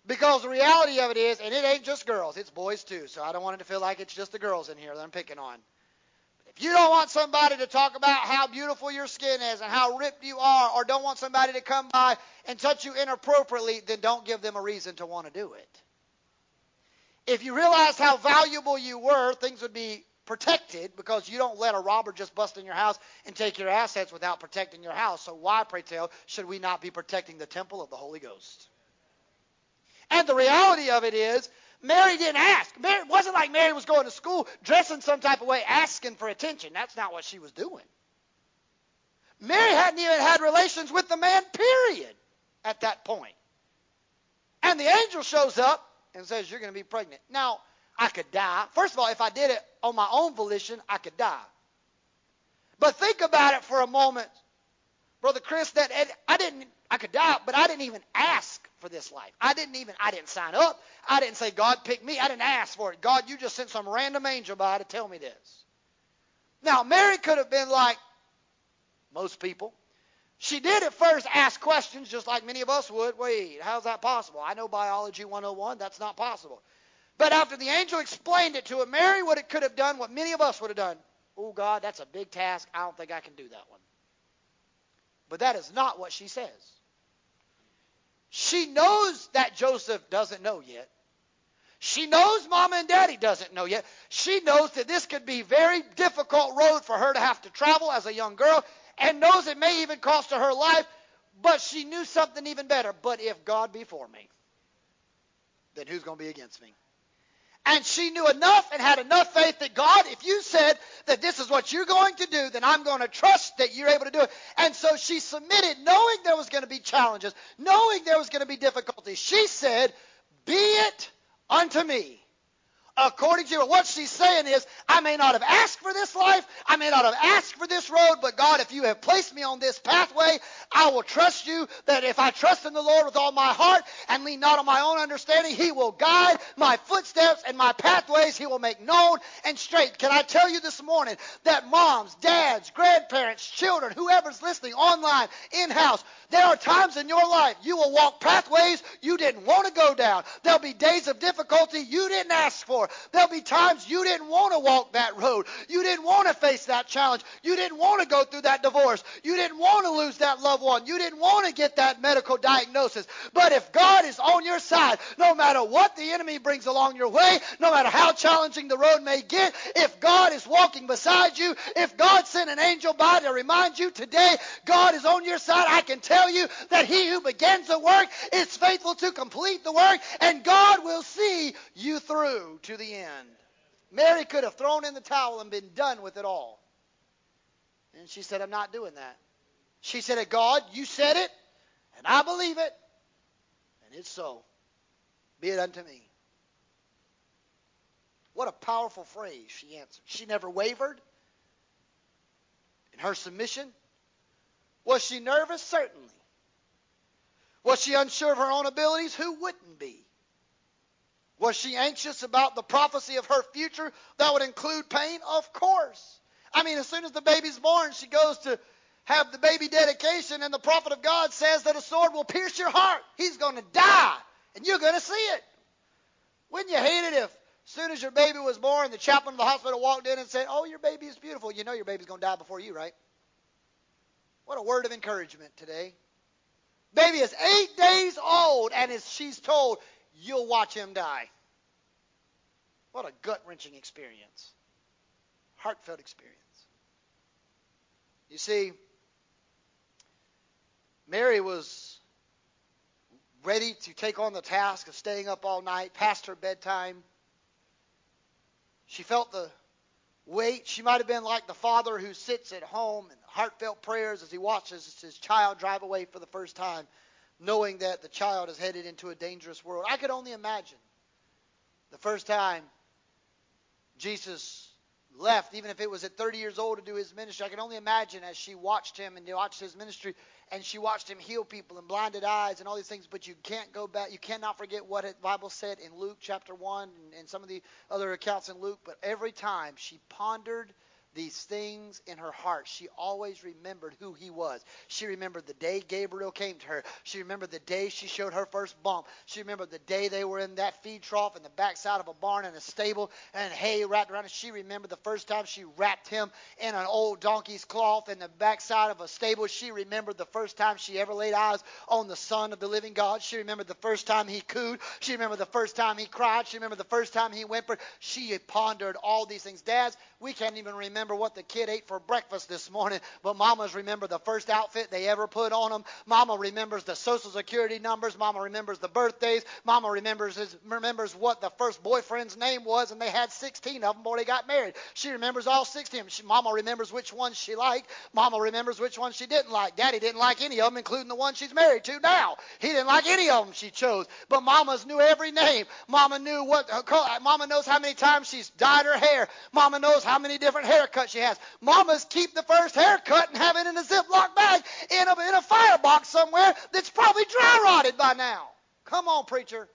B: Because the reality of it is, and it ain't just girls, it's boys too. So I don't want it to feel like it's just the girls in here that I'm picking on. If you don't want somebody to talk about how beautiful your skin is and how ripped you are, or don't want somebody to come by and touch you inappropriately, then don't give them a reason to want to do it. If you realized how valuable you were, things would be protected because you don't let a robber just bust in your house and take your assets without protecting your house. So why, pray tell, should we not be protecting the temple of the Holy Ghost? And the reality of it is, Mary didn't ask. Mary, it wasn't like Mary was going to school dressing some type of way, asking for attention. That's not what she was doing. Mary hadn't even had relations with the man, period, at that point. And the angel shows up and says, You're going to be pregnant. Now, I could die. First of all, if I did it on my own volition, I could die. But think about it for a moment, Brother Chris, that I didn't, I could die, but I didn't even ask for this life. I didn't even, I didn't sign up. I didn't say, God picked me. I didn't ask for it. God, you just sent some random angel by to tell me this. Now, Mary could have been like most people. She did at first ask questions just like many of us would. Wait, how's that possible? I know biology 101. That's not possible. But after the angel explained it to her, Mary would have, could have done what many of us would have done. Oh, God, that's a big task. I don't think I can do that one. But that is not what she says. She knows that Joseph doesn't know yet. She knows mama and daddy doesn't know yet. She knows that this could be a very difficult road for her to have to travel as a young girl and knows it may even cost her her life, but she knew something even better. But if God be for me, then who's going to be against me? And she knew enough and had enough faith that God, if you said that this is what you're going to do, then I'm going to trust that you're able to do it. And so she submitted, knowing there was going to be challenges, knowing there was going to be difficulties. She said, Be it unto me according to what she's saying is, I may not have asked for this life, I may not have asked for this road, but God, if you have placed me on this pathway, I will trust you that if I trust in the Lord with all my heart and lean not on my own understanding, He will guide my footsteps and my pathways, He will make known and straight. Can I tell you this morning that moms, dads, grandparents, children, whoever's listening online, in house, there are times in your life you will walk pathways you didn't want to go down. There'll be days of difficulty you didn't ask for. There'll be times you didn't want to walk that road. You didn't want to face that challenge. You didn't want to go through that divorce. You didn't want to lose that loved one. You didn't want to get that medical diagnosis. But if God is on your side, no matter what the enemy brings along your way, no matter how challenging the road may get, if God is walking beside you, if God sent an angel by to remind you today God is on your side, I can tell tell you that he who begins the work is faithful to complete the work, and God will see you through to the end. Mary could have thrown in the towel and been done with it all. And she said, I'm not doing that. She said, God, you said it, and I believe it, and it's so. Be it unto me. What a powerful phrase she answered. She never wavered in her submission. Was she nervous? Certainly. Was she unsure of her own abilities? Who wouldn't be? Was she anxious about the prophecy of her future that would include pain? Of course. I mean, as soon as the baby's born, she goes to have the baby dedication, and the prophet of God says that a sword will pierce your heart. He's going to die, and you're going to see it. Wouldn't you hate it if, as soon as your baby was born, the chaplain of the hospital walked in and said, Oh, your baby is beautiful? You know your baby's going to die before you, right? What a word of encouragement today. Baby is eight days old, and she's told, You'll watch him die. What a gut wrenching experience. Heartfelt experience. You see, Mary was ready to take on the task of staying up all night past her bedtime. She felt the weight. She might have been like the father who sits at home and heartfelt prayers as he watches his child drive away for the first time, knowing that the child is headed into a dangerous world. I could only imagine the first time Jesus left, even if it was at 30 years old to do his ministry. I can only imagine as she watched him and watched his ministry, and she watched him heal people and blinded eyes and all these things. But you can't go back. You cannot forget what the Bible said in Luke chapter one and, and some of the other accounts in Luke. But every time she pondered these things in her heart. She always remembered who he was. She remembered the day Gabriel came to her. She remembered the day she showed her first bump. She remembered the day they were in that feed trough in the backside of a barn in a stable and hay wrapped around it. She remembered the first time she wrapped him in an old donkey's cloth in the backside of a stable. She remembered the first time she ever laid eyes on the Son of the living God. She remembered the first time he cooed. She remembered the first time he cried. She remembered the first time he whimpered. She pondered all these things. Dads, we can't even remember remember what the kid ate for breakfast this morning, but mamas remember the first outfit they ever put on them. Mama remembers the social security numbers. Mama remembers the birthdays. Mama remembers his, remembers what the first boyfriend's name was, and they had 16 of them before they got married. She remembers all 16 of them. She, Mama remembers which ones she liked. Mama remembers which ones she didn't like. Daddy didn't like any of them, including the one she's married to now. He didn't like any of them she chose, but Mama's knew every name. Mama knew what. Mama knows how many times she's dyed her hair. Mama knows how many different haircuts haircut she has. Mamas keep the first haircut and have it in a Ziploc bag in a, in a firebox somewhere that's probably dry rotted by now. Come on, preacher.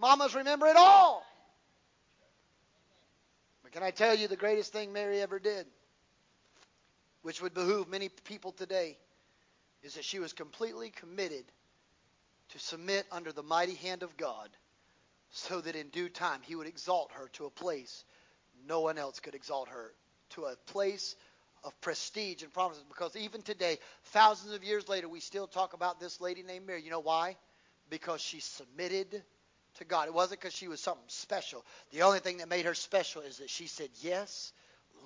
B: Mamas remember it all. But can I tell you the greatest thing Mary ever did, which would behoove many people today, is that she was completely committed to submit under the mighty hand of God so that in due time he would exalt her to a place no one else could exalt her to a place of prestige and prominence because even today, thousands of years later, we still talk about this lady named Mary. You know why? Because she submitted to God. It wasn't because she was something special. The only thing that made her special is that she said, Yes,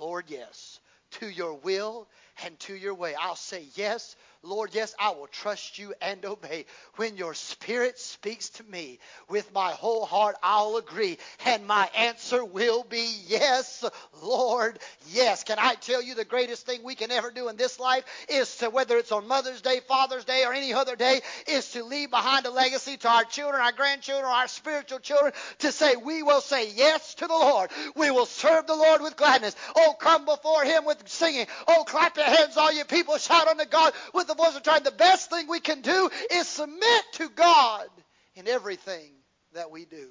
B: Lord, yes, to your will and to your way. I'll say yes, Lord, yes, I will trust you and obey. When your spirit speaks to me with my whole heart, I'll agree. And my answer will be yes, Lord, yes. Can I tell you the greatest thing we can ever do in this life is to, whether it's on Mother's Day, Father's Day, or any other day, is to leave behind a legacy to our children, our grandchildren, our spiritual children to say, we will say yes to the Lord. We will serve the Lord with gladness. Oh, come before him with singing. Oh, clap your hands, all you people. Shout unto God with the voice of triumph. The best thing we can do is submit to God in everything that we do.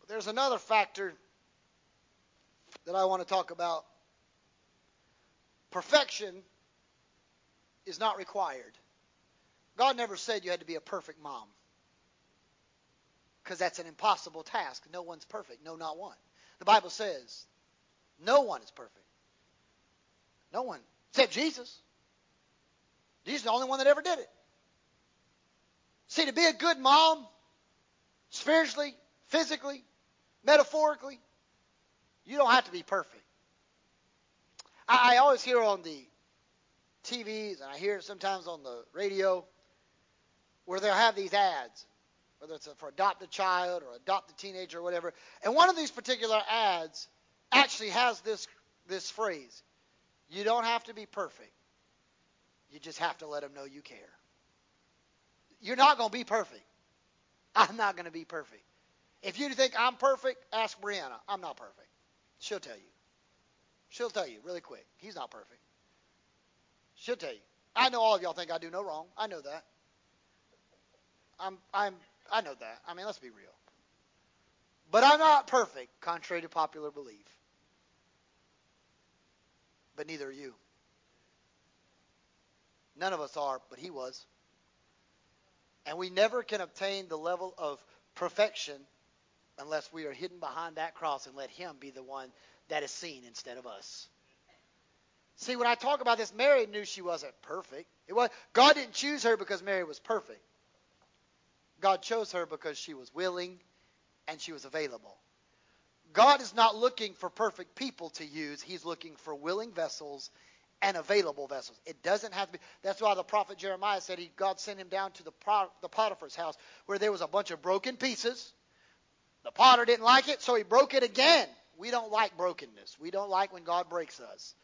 B: But there's another factor that I want to talk about. Perfection is not required. God never said you had to be a perfect mom. Because that's an impossible task. No one's perfect. No, not one. The Bible says no one is perfect. No one. Except Jesus. Is the only one that ever did it. See, to be a good mom, spiritually, physically, metaphorically, you don't have to be perfect. I, I always hear on the TVs, and I hear it sometimes on the radio, where they'll have these ads, whether it's for adopt a child or adopt a teenager or whatever. And one of these particular ads actually has this this phrase: "You don't have to be perfect. You just have to let them know you care. You're not going to be perfect. I'm not going to be perfect. If you think I'm perfect, ask Brianna. I'm not perfect. She'll tell you. She'll tell you really quick. He's not perfect. She'll tell you. I know all of y'all think I do no wrong. I know that. I'm I'm I know that. I mean, let's be real. But I'm not perfect, contrary to popular belief. But neither are you. None of us are, but he was. And we never can obtain the level of perfection unless we are hidden behind that cross and let him be the one that is seen instead of us. See, when I talk about this, Mary knew she wasn't perfect. It was God didn't choose her because Mary was perfect. God chose her because she was willing and she was available. God is not looking for perfect people to use. He's looking for willing vessels and available vessels. It doesn't have to be. That's why the prophet Jeremiah said he, God sent him down to the, the Potiphar's house where there was a bunch of broken pieces. The potter didn't like it, so he broke it again. We don't like brokenness. We don't like when God breaks us.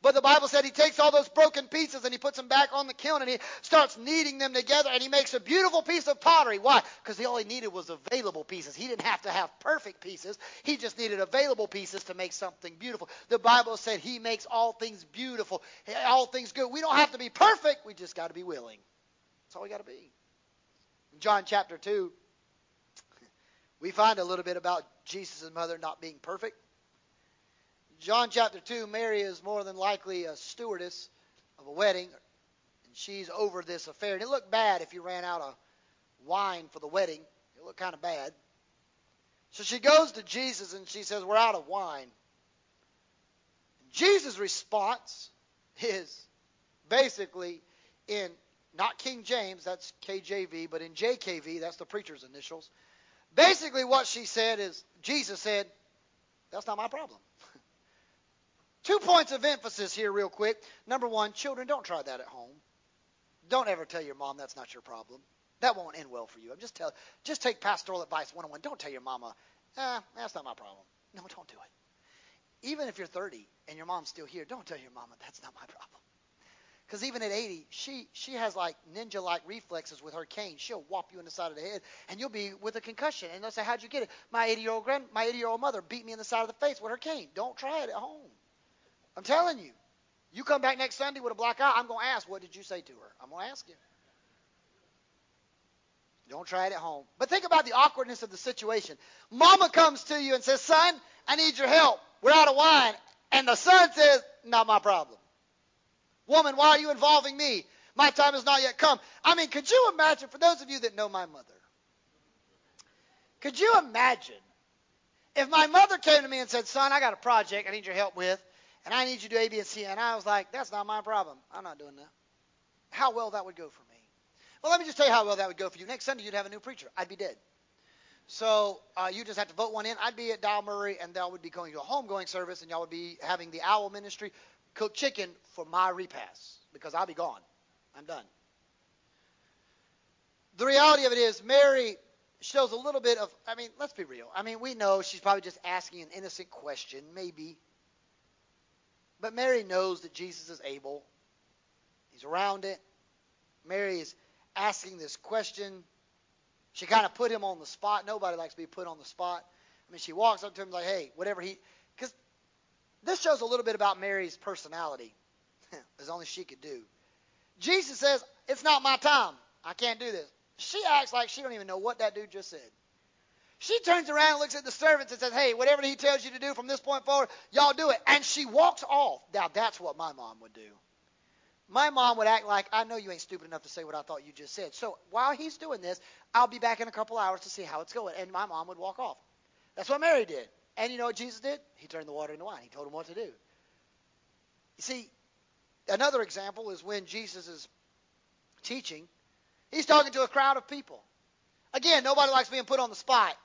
B: But the Bible said he takes all those broken pieces and he puts them back on the kiln and he starts kneading them together and he makes a beautiful piece of pottery. Why? Because all he needed was available pieces. He didn't have to have perfect pieces. He just needed available pieces to make something beautiful. The Bible said he makes all things beautiful, all things good. We don't have to be perfect. We just got to be willing. That's all we got to be. In John chapter 2, we find a little bit about Jesus' mother not being perfect. John chapter 2, Mary is more than likely a stewardess of a wedding, and she's over this affair. And it looked bad if you ran out of wine for the wedding. It looked kind of bad. So she goes to Jesus and she says, We're out of wine. Jesus' response is basically in not King James, that's KJV, but in JKV, that's the preacher's initials. Basically, what she said is, Jesus said, That's not my problem. Two points of emphasis here, real quick. Number one, children, don't try that at home. Don't ever tell your mom that's not your problem. That won't end well for you. I'm just tell, just take pastoral advice 101. Don't tell your mama, eh, that's not my problem. No, don't do it. Even if you're 30 and your mom's still here, don't tell your mama that's not my problem. Because even at 80, she she has like ninja-like reflexes with her cane. She'll whop you in the side of the head, and you'll be with a concussion. And they'll say, "How'd you get it?" My 80-year-old grand, my 80-year-old mother beat me in the side of the face with her cane. Don't try it at home. I'm telling you. You come back next Sunday with a black eye, I'm going to ask, what did you say to her? I'm going to ask you. Don't try it at home. But think about the awkwardness of the situation. Mama comes to you and says, Son, I need your help. We're out of wine. And the son says, Not my problem. Woman, why are you involving me? My time has not yet come. I mean, could you imagine, for those of you that know my mother, could you imagine if my mother came to me and said, Son, I got a project I need your help with, and I need you to do A, B, and C. And I was like, that's not my problem. I'm not doing that. How well that would go for me. Well, let me just tell you how well that would go for you. Next Sunday, you'd have a new preacher. I'd be dead. So uh, you just have to vote one in. I'd be at Dal Murray, and y'all would be going to a homegoing service, and y'all would be having the owl ministry cook chicken for my repast because I'll be gone. I'm done. The reality of it is, Mary shows a little bit of, I mean, let's be real. I mean, we know she's probably just asking an innocent question, maybe. But Mary knows that Jesus is able. He's around it. Mary is asking this question. She kind of put him on the spot. Nobody likes to be put on the spot. I mean, she walks up to him like, hey, whatever he. Because this shows a little bit about Mary's personality, as only she could do. Jesus says, it's not my time. I can't do this. She acts like she don't even know what that dude just said. She turns around and looks at the servants and says, Hey, whatever he tells you to do from this point forward, y'all do it. And she walks off. Now, that's what my mom would do. My mom would act like, I know you ain't stupid enough to say what I thought you just said. So while he's doing this, I'll be back in a couple hours to see how it's going. And my mom would walk off. That's what Mary did. And you know what Jesus did? He turned the water into wine. He told him what to do. You see, another example is when Jesus is teaching, he's talking to a crowd of people. Again, nobody likes being put on the spot.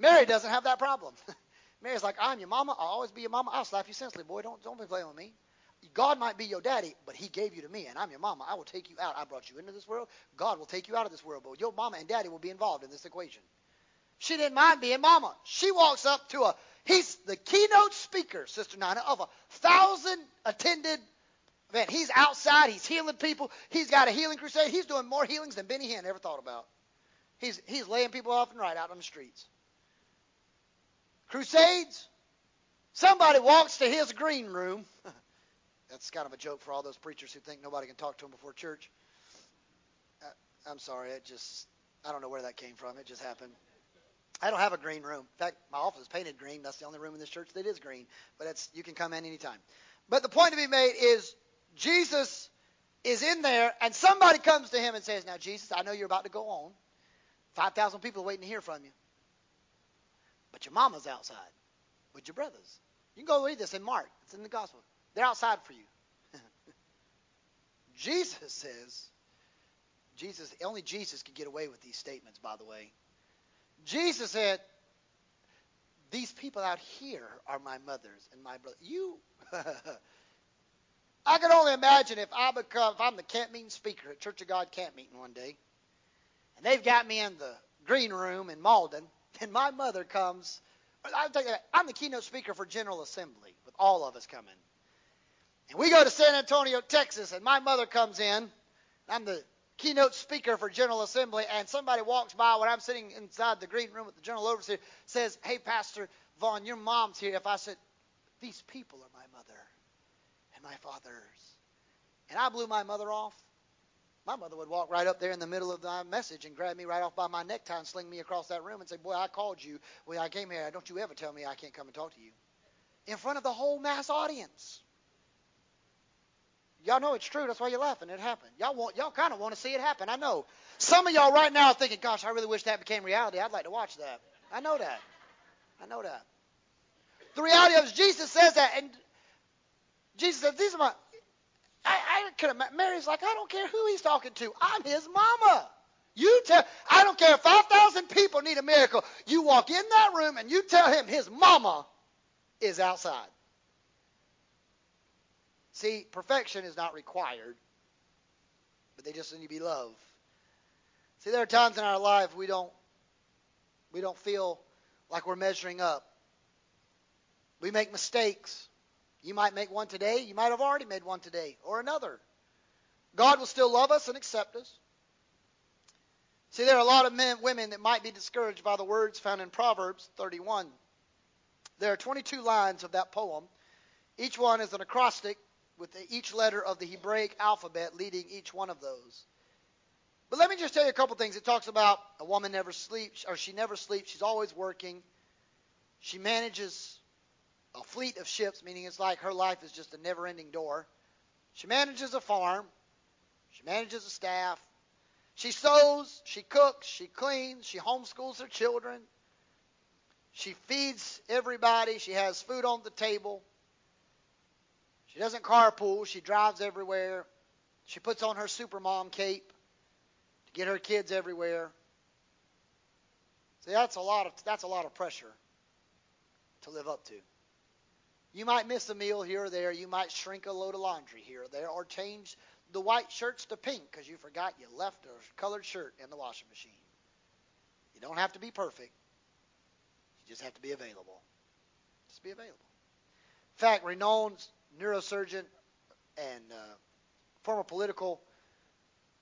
B: Mary doesn't have that problem. Mary's like, I'm your mama. I'll always be your mama. I'll slap you senselessly, boy. Don't don't be playing with me. God might be your daddy, but He gave you to me, and I'm your mama. I will take you out. I brought you into this world. God will take you out of this world, but your mama and daddy will be involved in this equation. She didn't mind being mama. She walks up to a he's the keynote speaker, Sister Nina, of a thousand attended event. He's outside. He's healing people. He's got a healing crusade. He's doing more healings than Benny Hinn ever thought about. He's he's laying people off and right out on the streets crusades. Somebody walks to his green room. That's kind of a joke for all those preachers who think nobody can talk to them before church. Uh, I'm sorry, it just, I don't know where that came from. It just happened. I don't have a green room. In fact, my office is painted green. That's the only room in this church that is green. But it's, you can come in anytime. But the point to be made is Jesus is in there, and somebody comes to him and says, Now, Jesus, I know you're about to go on. 5,000 people are waiting to hear from you. But your mama's outside with your brothers. You can go read this in Mark. It's in the gospel. They're outside for you. Jesus says, Jesus, only Jesus could get away with these statements, by the way. Jesus said, These people out here are my mothers and my brothers. You I can only imagine if I become if I'm the camp meeting speaker at Church of God camp meeting one day, and they've got me in the green room in Malden, and my mother comes. I'll tell you I'm the keynote speaker for General Assembly with all of us coming. And we go to San Antonio, Texas, and my mother comes in. I'm the keynote speaker for General Assembly, and somebody walks by when I'm sitting inside the green room with the General Overseer, says, Hey, Pastor Vaughn, your mom's here. If I said, These people are my mother and my father's. And I blew my mother off. My mother would walk right up there in the middle of my message and grab me right off by my necktie and sling me across that room and say, Boy, I called you when I came here. Don't you ever tell me I can't come and talk to you. In front of the whole mass audience. Y'all know it's true. That's why you're laughing. It happened. Y'all want, y'all kind of want to see it happen. I know. Some of y'all right now are thinking, "Gosh, I really wish that became reality. I'd like to watch that." I know that. I know that. The reality of Jesus says that, and Jesus says, "These are my." I, I could have. Mary's like, I don't care who he's talking to. I'm his mama. You tell. I don't care if five thousand people need a miracle. You walk in that room and you tell him his mama is outside. See, perfection is not required, but they just need to be loved. See, there are times in our life we don't we don't feel like we're measuring up. We make mistakes. You might make one today. You might have already made one today or another. God will still love us and accept us. See, there are a lot of men, women that might be discouraged by the words found in Proverbs 31. There are 22 lines of that poem. Each one is an acrostic with each letter of the Hebraic alphabet leading each one of those. But let me just tell you a couple things. It talks about a woman never sleeps, or she never sleeps. She's always working. She manages a fleet of ships, meaning it's like her life is just a never ending door. She manages a farm. She manages a staff. She sews, she cooks, she cleans, she homeschools her children. She feeds everybody. She has food on the table. She doesn't carpool. She drives everywhere. She puts on her supermom cape to get her kids everywhere. See, that's a lot of that's a lot of pressure to live up to. You might miss a meal here or there. You might shrink a load of laundry here or there, or change the white shirts to pink because you forgot you left a colored shirt in the washing machine. You don't have to be perfect. You just have to be available. Just be available. In fact, renowned neurosurgeon and uh, former political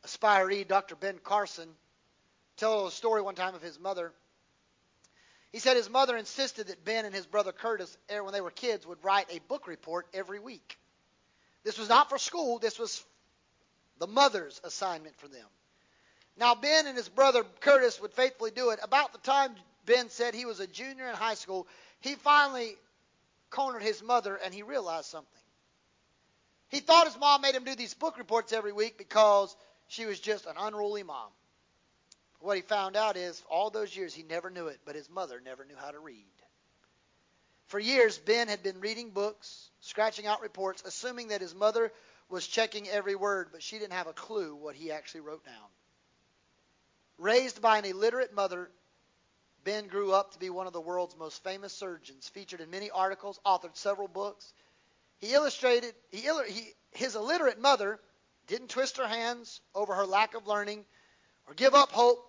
B: aspiree, Dr. Ben Carson, told a story one time of his mother. He said his mother insisted that Ben and his brother Curtis, er, when they were kids, would write a book report every week. This was not for school, this was the mother's assignment for them. Now, Ben and his brother Curtis would faithfully do it. About the time Ben said he was a junior in high school, he finally cornered his mother and he realized something. He thought his mom made him do these book reports every week because she was just an unruly mom. What he found out is all those years he never knew it, but his mother never knew how to read. For years, Ben had been reading books, scratching out reports, assuming that his mother was checking every word, but she didn't have a clue what he actually wrote down. Raised by an illiterate mother, Ben grew up to be one of the world's most famous surgeons, featured in many articles, authored several books. He illustrated, he, he, his illiterate mother didn't twist her hands over her lack of learning or give up hope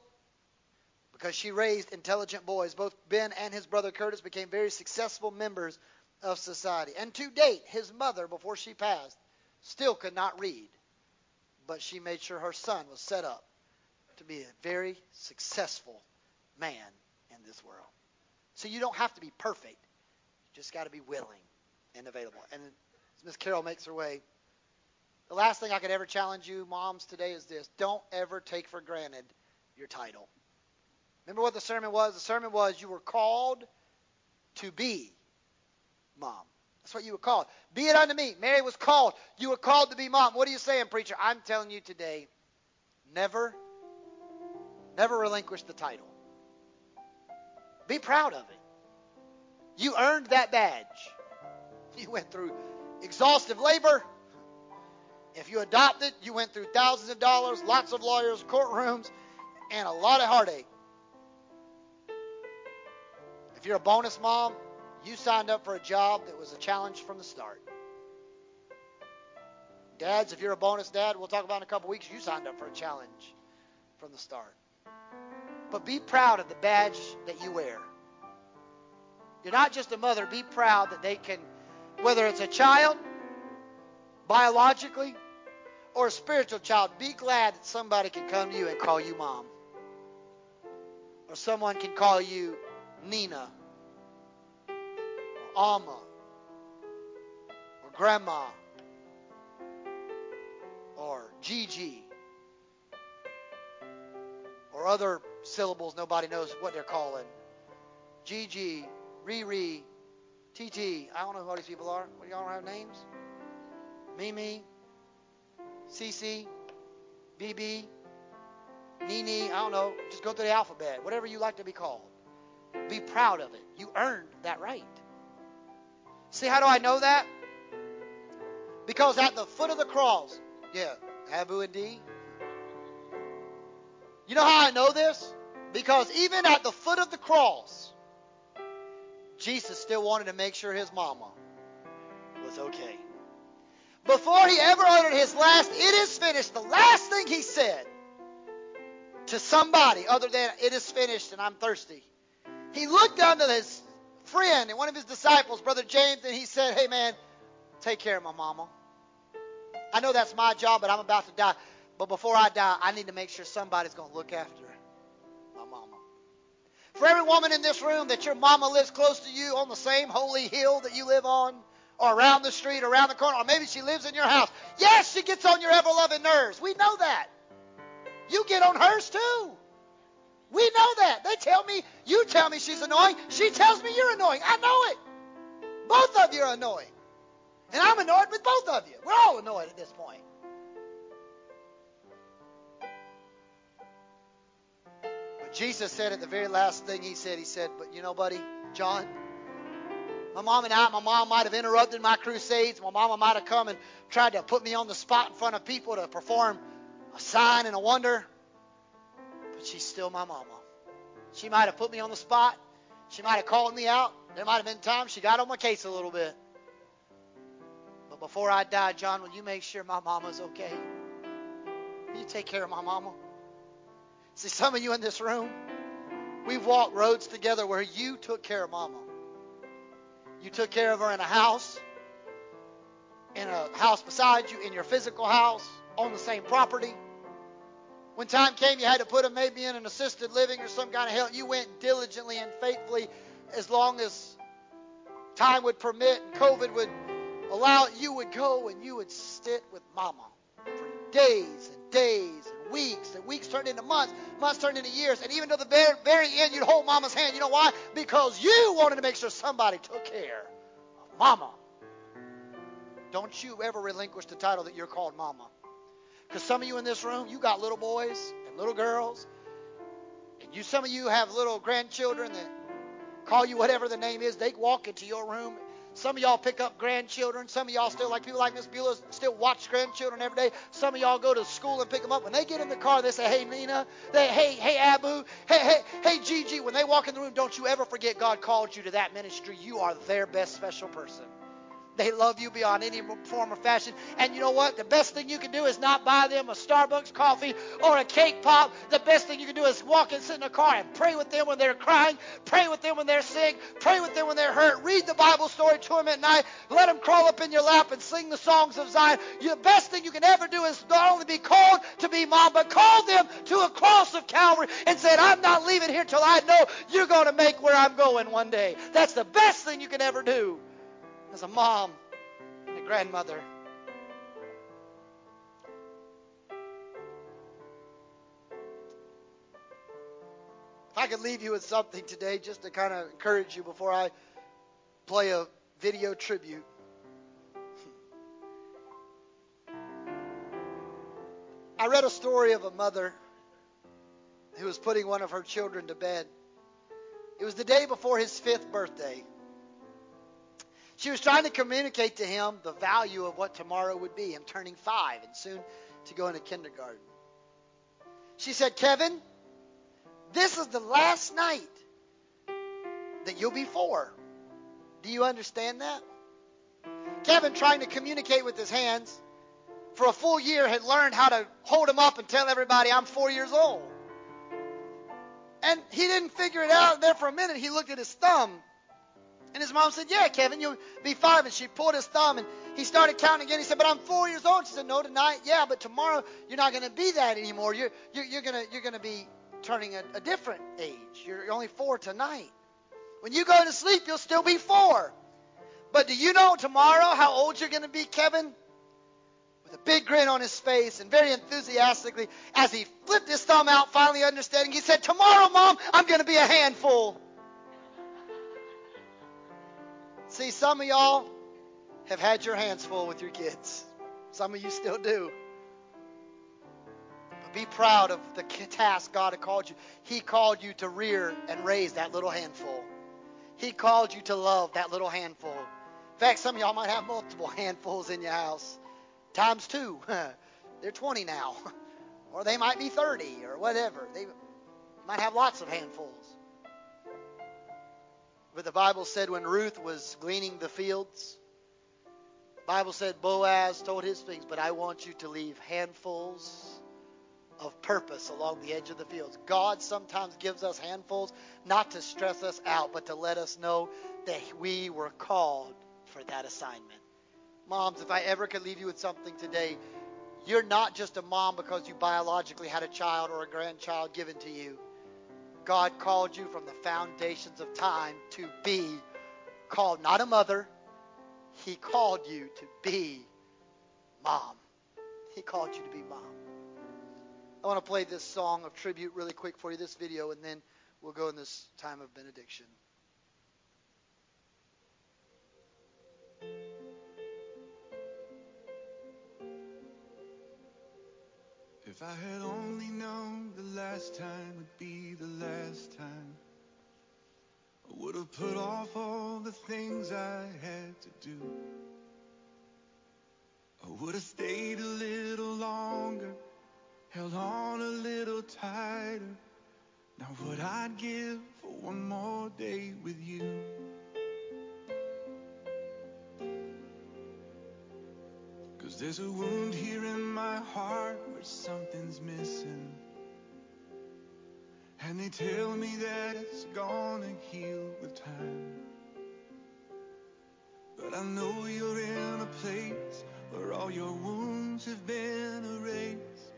B: because she raised intelligent boys. Both Ben and his brother Curtis became very successful members of society. And to date, his mother, before she passed, still could not read, but she made sure her son was set up to be a very successful man in this world. So you don't have to be perfect. You just got to be willing and available. And as Miss Carol makes her way, the last thing I could ever challenge you, moms, today is this don't ever take for granted your title. Remember what the sermon was? The sermon was you were called to be mom. That's what you were called. Be it unto me. Mary was called. You were called to be mom. What are you saying, preacher? I'm telling you today, never, never relinquish the title. Be proud of it. You earned that badge. You went through exhaustive labor. If you adopted, you went through thousands of dollars, lots of lawyers, courtrooms, and a lot of heartache. If you're a bonus mom, you signed up for a job that was a challenge from the start. Dads, if you're a bonus dad, we'll talk about in a couple weeks, you signed up for a challenge from the start. But be proud of the badge that you wear. You're not just a mother, be proud that they can, whether it's a child biologically or a spiritual child, be glad that somebody can come to you and call you mom. Or someone can call you Nina, or Alma, or Grandma, or Gigi, or other syllables nobody knows what they're calling. Gigi, Riri, TT. I don't know who all these people are. What, do y'all have names? Mimi, CC, BB, Nini. I don't know. Just go through the alphabet. Whatever you like to be called. Be proud of it. You earned that right. See, how do I know that? Because at the foot of the cross, yeah, Abu and D. You know how I know this? Because even at the foot of the cross, Jesus still wanted to make sure his mama was okay. Before he ever uttered his last, it is finished, the last thing he said to somebody other than, it is finished and I'm thirsty, he looked down to his friend and one of his disciples, Brother James, and he said, Hey man, take care of my mama. I know that's my job, but I'm about to die. But before I die, I need to make sure somebody's going to look after my mama. For every woman in this room that your mama lives close to you on the same holy hill that you live on, or around the street, around the corner, or maybe she lives in your house. Yes, she gets on your ever loving nerves. We know that. You get on hers too. We know that. They tell me, you tell me she's annoying. She tells me you're annoying. I know it. Both of you are annoying. And I'm annoyed with both of you. We're all annoyed at this point. But Jesus said at the very last thing he said, he said, But you know, buddy, John, my mom and I, my mom might have interrupted my crusades. My mama might have come and tried to put me on the spot in front of people to perform a sign and a wonder. But she's still my mama. She might have put me on the spot. She might have called me out. There might have been times she got on my case a little bit. But before I die, John, will you make sure my mama's okay? Will you take care of my mama? See, some of you in this room, we've walked roads together where you took care of mama. You took care of her in a house, in a house beside you, in your physical house, on the same property. When time came, you had to put them maybe in an assisted living or some kind of help. You went diligently and faithfully as long as time would permit and COVID would allow. You would go and you would sit with mama for days and days and weeks. And weeks turned into months, months turned into years. And even to the very, very end, you'd hold mama's hand. You know why? Because you wanted to make sure somebody took care of mama. Don't you ever relinquish the title that you're called mama. Because some of you in this room, you got little boys and little girls. And you some of you have little grandchildren that call you whatever the name is. They walk into your room. Some of y'all pick up grandchildren. Some of y'all still, like people like Miss Beulah, still watch grandchildren every day. Some of y'all go to school and pick them up. When they get in the car, they say, "Hey Nina," they, "Hey, hey Abu," "Hey, hey, hey Gigi." When they walk in the room, don't you ever forget God called you to that ministry. You are their best special person. They love you beyond any form or fashion. And you know what? The best thing you can do is not buy them a Starbucks coffee or a cake pop. The best thing you can do is walk and sit in a car and pray with them when they're crying, pray with them when they're sick, pray with them when they're hurt. Read the Bible story to them at night. Let them crawl up in your lap and sing the songs of Zion. The best thing you can ever do is not only be called to be mom, but call them to a cross of Calvary and said, I'm not leaving here till I know you're going to make where I'm going one day. That's the best thing you can ever do as a mom and a grandmother. If I could leave you with something today just to kind of encourage you before I play a video tribute. I read a story of a mother who was putting one of her children to bed. It was the day before his fifth birthday. She was trying to communicate to him the value of what tomorrow would be, him turning five and soon to go into kindergarten. She said, Kevin, this is the last night that you'll be four. Do you understand that? Kevin, trying to communicate with his hands for a full year, had learned how to hold them up and tell everybody, I'm four years old. And he didn't figure it out. There for a minute, he looked at his thumb and his mom said, Yeah, Kevin, you'll be five. And she pulled his thumb and he started counting again. He said, "But I'm four years old." She said, "No, tonight, yeah, but tomorrow you're not going to be that anymore. You're you're, you're gonna you're gonna be turning a, a different age. You're only four tonight. When you go to sleep, you'll still be four. But do you know tomorrow how old you're going to be, Kevin? With a big grin on his face and very enthusiastically, as he flipped his thumb out, finally understanding, he said, "Tomorrow, Mom, I'm going to be a handful." See, some of y'all have had your hands full with your kids. Some of you still do. But be proud of the task God had called you. He called you to rear and raise that little handful. He called you to love that little handful. In fact, some of y'all might have multiple handfuls in your house. Times two. They're 20 now. Or they might be 30 or whatever. They might have lots of handfuls. But the Bible said when Ruth was gleaning the fields, Bible said Boaz told his things, but I want you to leave handfuls of purpose along the edge of the fields. God sometimes gives us handfuls not to stress us out, but to let us know that we were called for that assignment. Moms, if I ever could leave you with something today, you're not just a mom because you biologically had a child or a grandchild given to you. God called you from the foundations of time to be called not a mother, he called you to be mom. He called you to be mom. I want to play this song of tribute really quick for you, this video, and then we'll go in this time of benediction.
H: If I had only known the last time would be the last time. I would have put off all the things I had to do. I would have stayed a little longer, held on a little tighter. Now, what I'd give for one more day with you. Cause there's a wound here in my heart where something's missing. And they tell me that it's gonna heal with time. But I know you're in a place where all your wounds have been erased.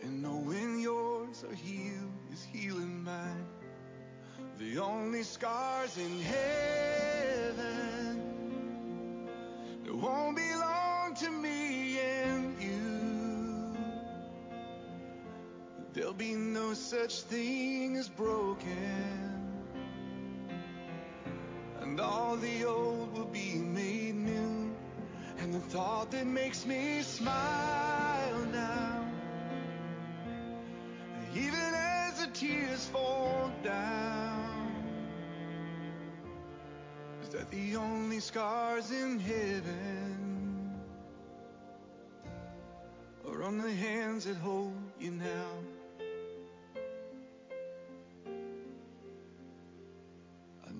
H: And knowing yours are healed is healing mine. The only scars in heaven that won't belong There'll be no such thing as broken. And all the old will be made new. And the thought that makes me smile now, even as the tears fall down, is that the only scars in heaven are on the hands that hold you now.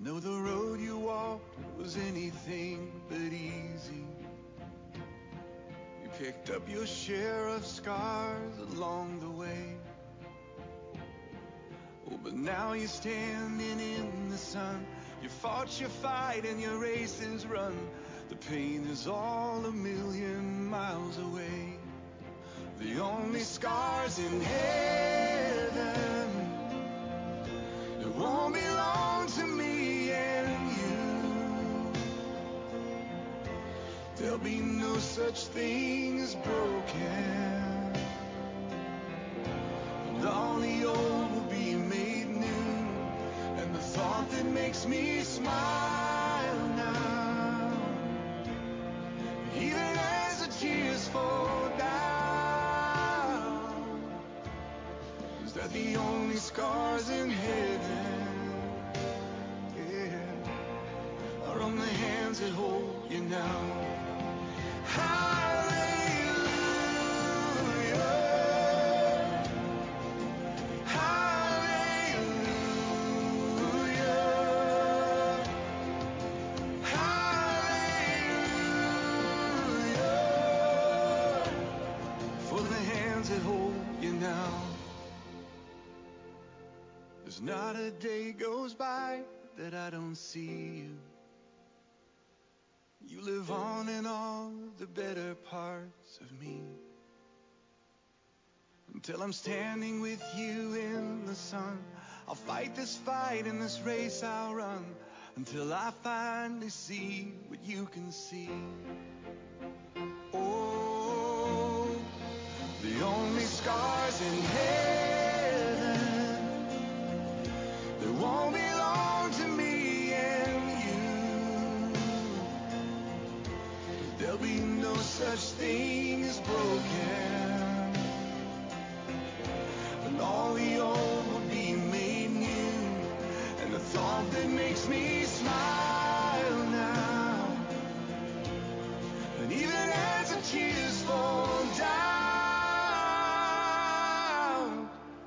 H: Know the road you walked was anything but easy. You picked up your share of scars along the way. Oh, but now you're standing in the sun. You fought your fight and your race is run. The pain is all a million miles away. The only scars in heaven it won't belong to There'll be no such thing as broken. And all the old will be made new. And the thought that makes me smile now, even as the tears fall down, is that the only scars in heaven, yeah, are on the hands that hold you now. That I don't see you. You live on in all the better parts of me. Until I'm standing with you in the sun, I'll fight this fight in this race I'll run. Until I finally see what you can see. Oh, the only scars in heaven such thing as broken, and all the old will be made new. And the thought that makes me smile now, and even as the tears fall down,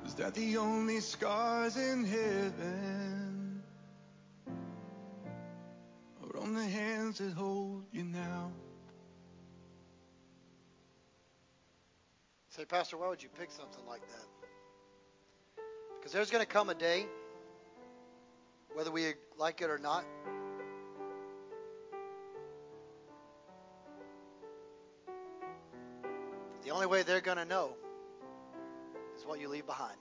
H: is that the only scars in heaven are on the hands that hold you now?
B: Say, Pastor, why would you pick something like that? Because there's going to come a day, whether we like it or not, the only way they're going to know is what you leave behind.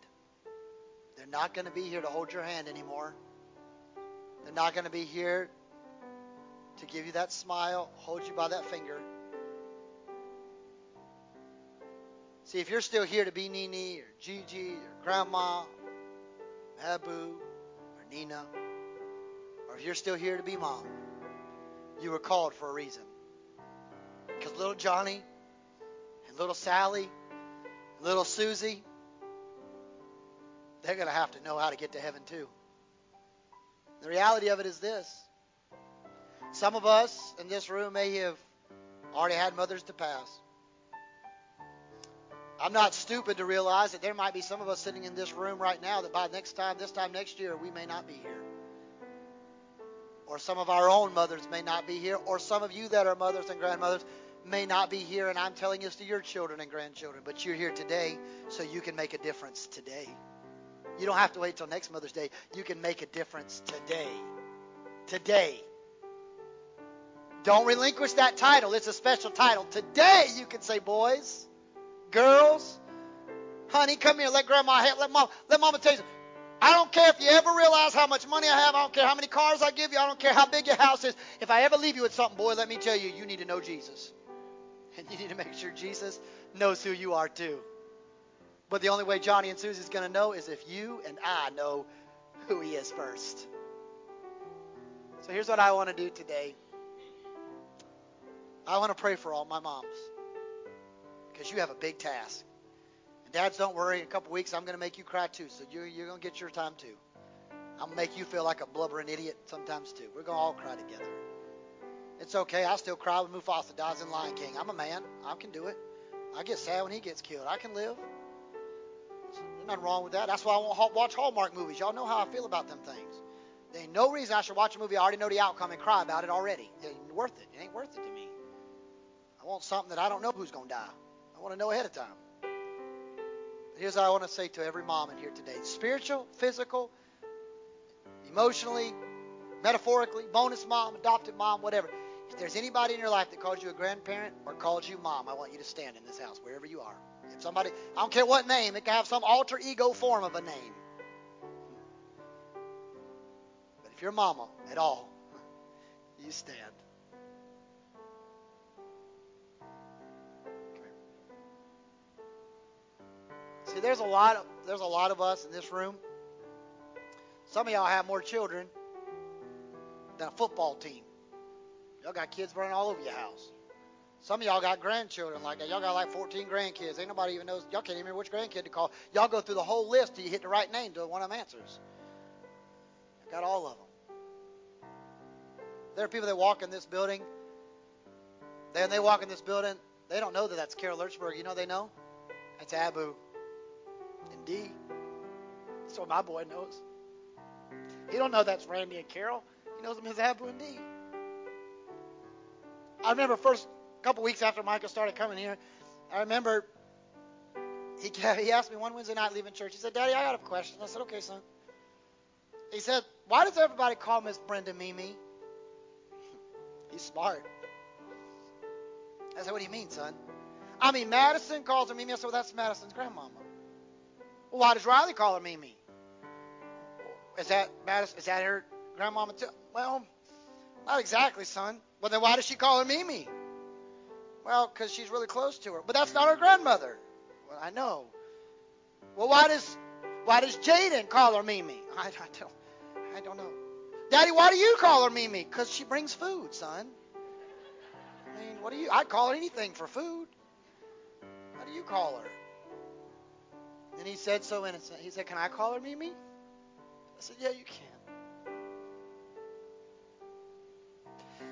B: They're not going to be here to hold your hand anymore. They're not going to be here to give you that smile, hold you by that finger. See, if you're still here to be Nini or Gigi or Grandma, Abu or Nina, or if you're still here to be Mom, you were called for a reason. Because little Johnny and little Sally, and little Susie, they're going to have to know how to get to heaven too. The reality of it is this. Some of us in this room may have already had mothers to pass. I'm not stupid to realize that there might be some of us sitting in this room right now that by next time, this time next year, we may not be here. Or some of our own mothers may not be here, or some of you that are mothers and grandmothers may not be here, and I'm telling this to your children and grandchildren, but you're here today so you can make a difference today. You don't have to wait till next Mother's Day. You can make a difference today. Today. Don't relinquish that title. It's a special title. Today you can say, boys, girls, honey, come here. Let grandma help. Let mom. Let mama tell you. I don't care if you ever realize how much money I have. I don't care how many cars I give you. I don't care how big your house is. If I ever leave you with something, boy, let me tell you, you need to know Jesus. And you need to make sure Jesus knows who you are too. But the only way Johnny and Susie's going to know is if you and I know who he is first. So here's what I want to do today. I want to pray for all my moms because you have a big task. And dads, don't worry. In a couple weeks, I'm going to make you cry too. So you're, you're going to get your time too. I'm going to make you feel like a blubbering idiot sometimes too. We're going to all cry together. It's okay. I still cry when Mufasa dies in Lion King. I'm a man. I can do it. I get sad when he gets killed. I can live. There's nothing wrong with that. That's why I won't watch Hallmark movies. Y'all know how I feel about them things. There ain't no reason I should watch a movie I already know the outcome and cry about it already. It ain't worth it. It ain't worth it to me. I want something that I don't know who's going to die. I want to know ahead of time. But here's what I want to say to every mom in here today spiritual, physical, emotionally, metaphorically, bonus mom, adopted mom, whatever. If there's anybody in your life that calls you a grandparent or calls you mom, I want you to stand in this house, wherever you are. If somebody, I don't care what name, it can have some alter ego form of a name. But if you're mama at all, you stand. See, there's a lot of there's a lot of us in this room. Some of y'all have more children than a football team. Y'all got kids running all over your house. Some of y'all got grandchildren like that. Y'all got like 14 grandkids. Ain't nobody even knows. Y'all can't even remember which grandkid to call. Y'all go through the whole list till you hit the right name till one of them answers. I got all of them. There are people that walk in this building. Then they walk in this building. They don't know that that's Carol Lurchburg. You know they know? That's Abu. And D. My boy knows. He don't know that's Randy and Carol. He knows them as Abu and D. I remember first couple weeks after Michael started coming here, I remember he he asked me one Wednesday night leaving church. He said, "Daddy, I got a question." I said, "Okay, son." He said, "Why does everybody call Miss Brenda Mimi?" He's smart. I said, what do you mean, son? I mean, Madison calls her Mimi. I said, well, that's Madison's grandmama. Well, why does Riley call her Mimi? Is that Madison? Is that her grandmama too? Well, not exactly, son. Well, then why does she call her Mimi? Well, because she's really close to her. But that's not her grandmother. Well, I know. Well, why does why does Jaden call her Mimi? I, I don't I don't know. Daddy, why do you call her Mimi? Because she brings food, son. I mean, what do you? I'd call her anything for food. How do you call her? And he said so innocent. He said, Can I call her Mimi? I said, Yeah, you can.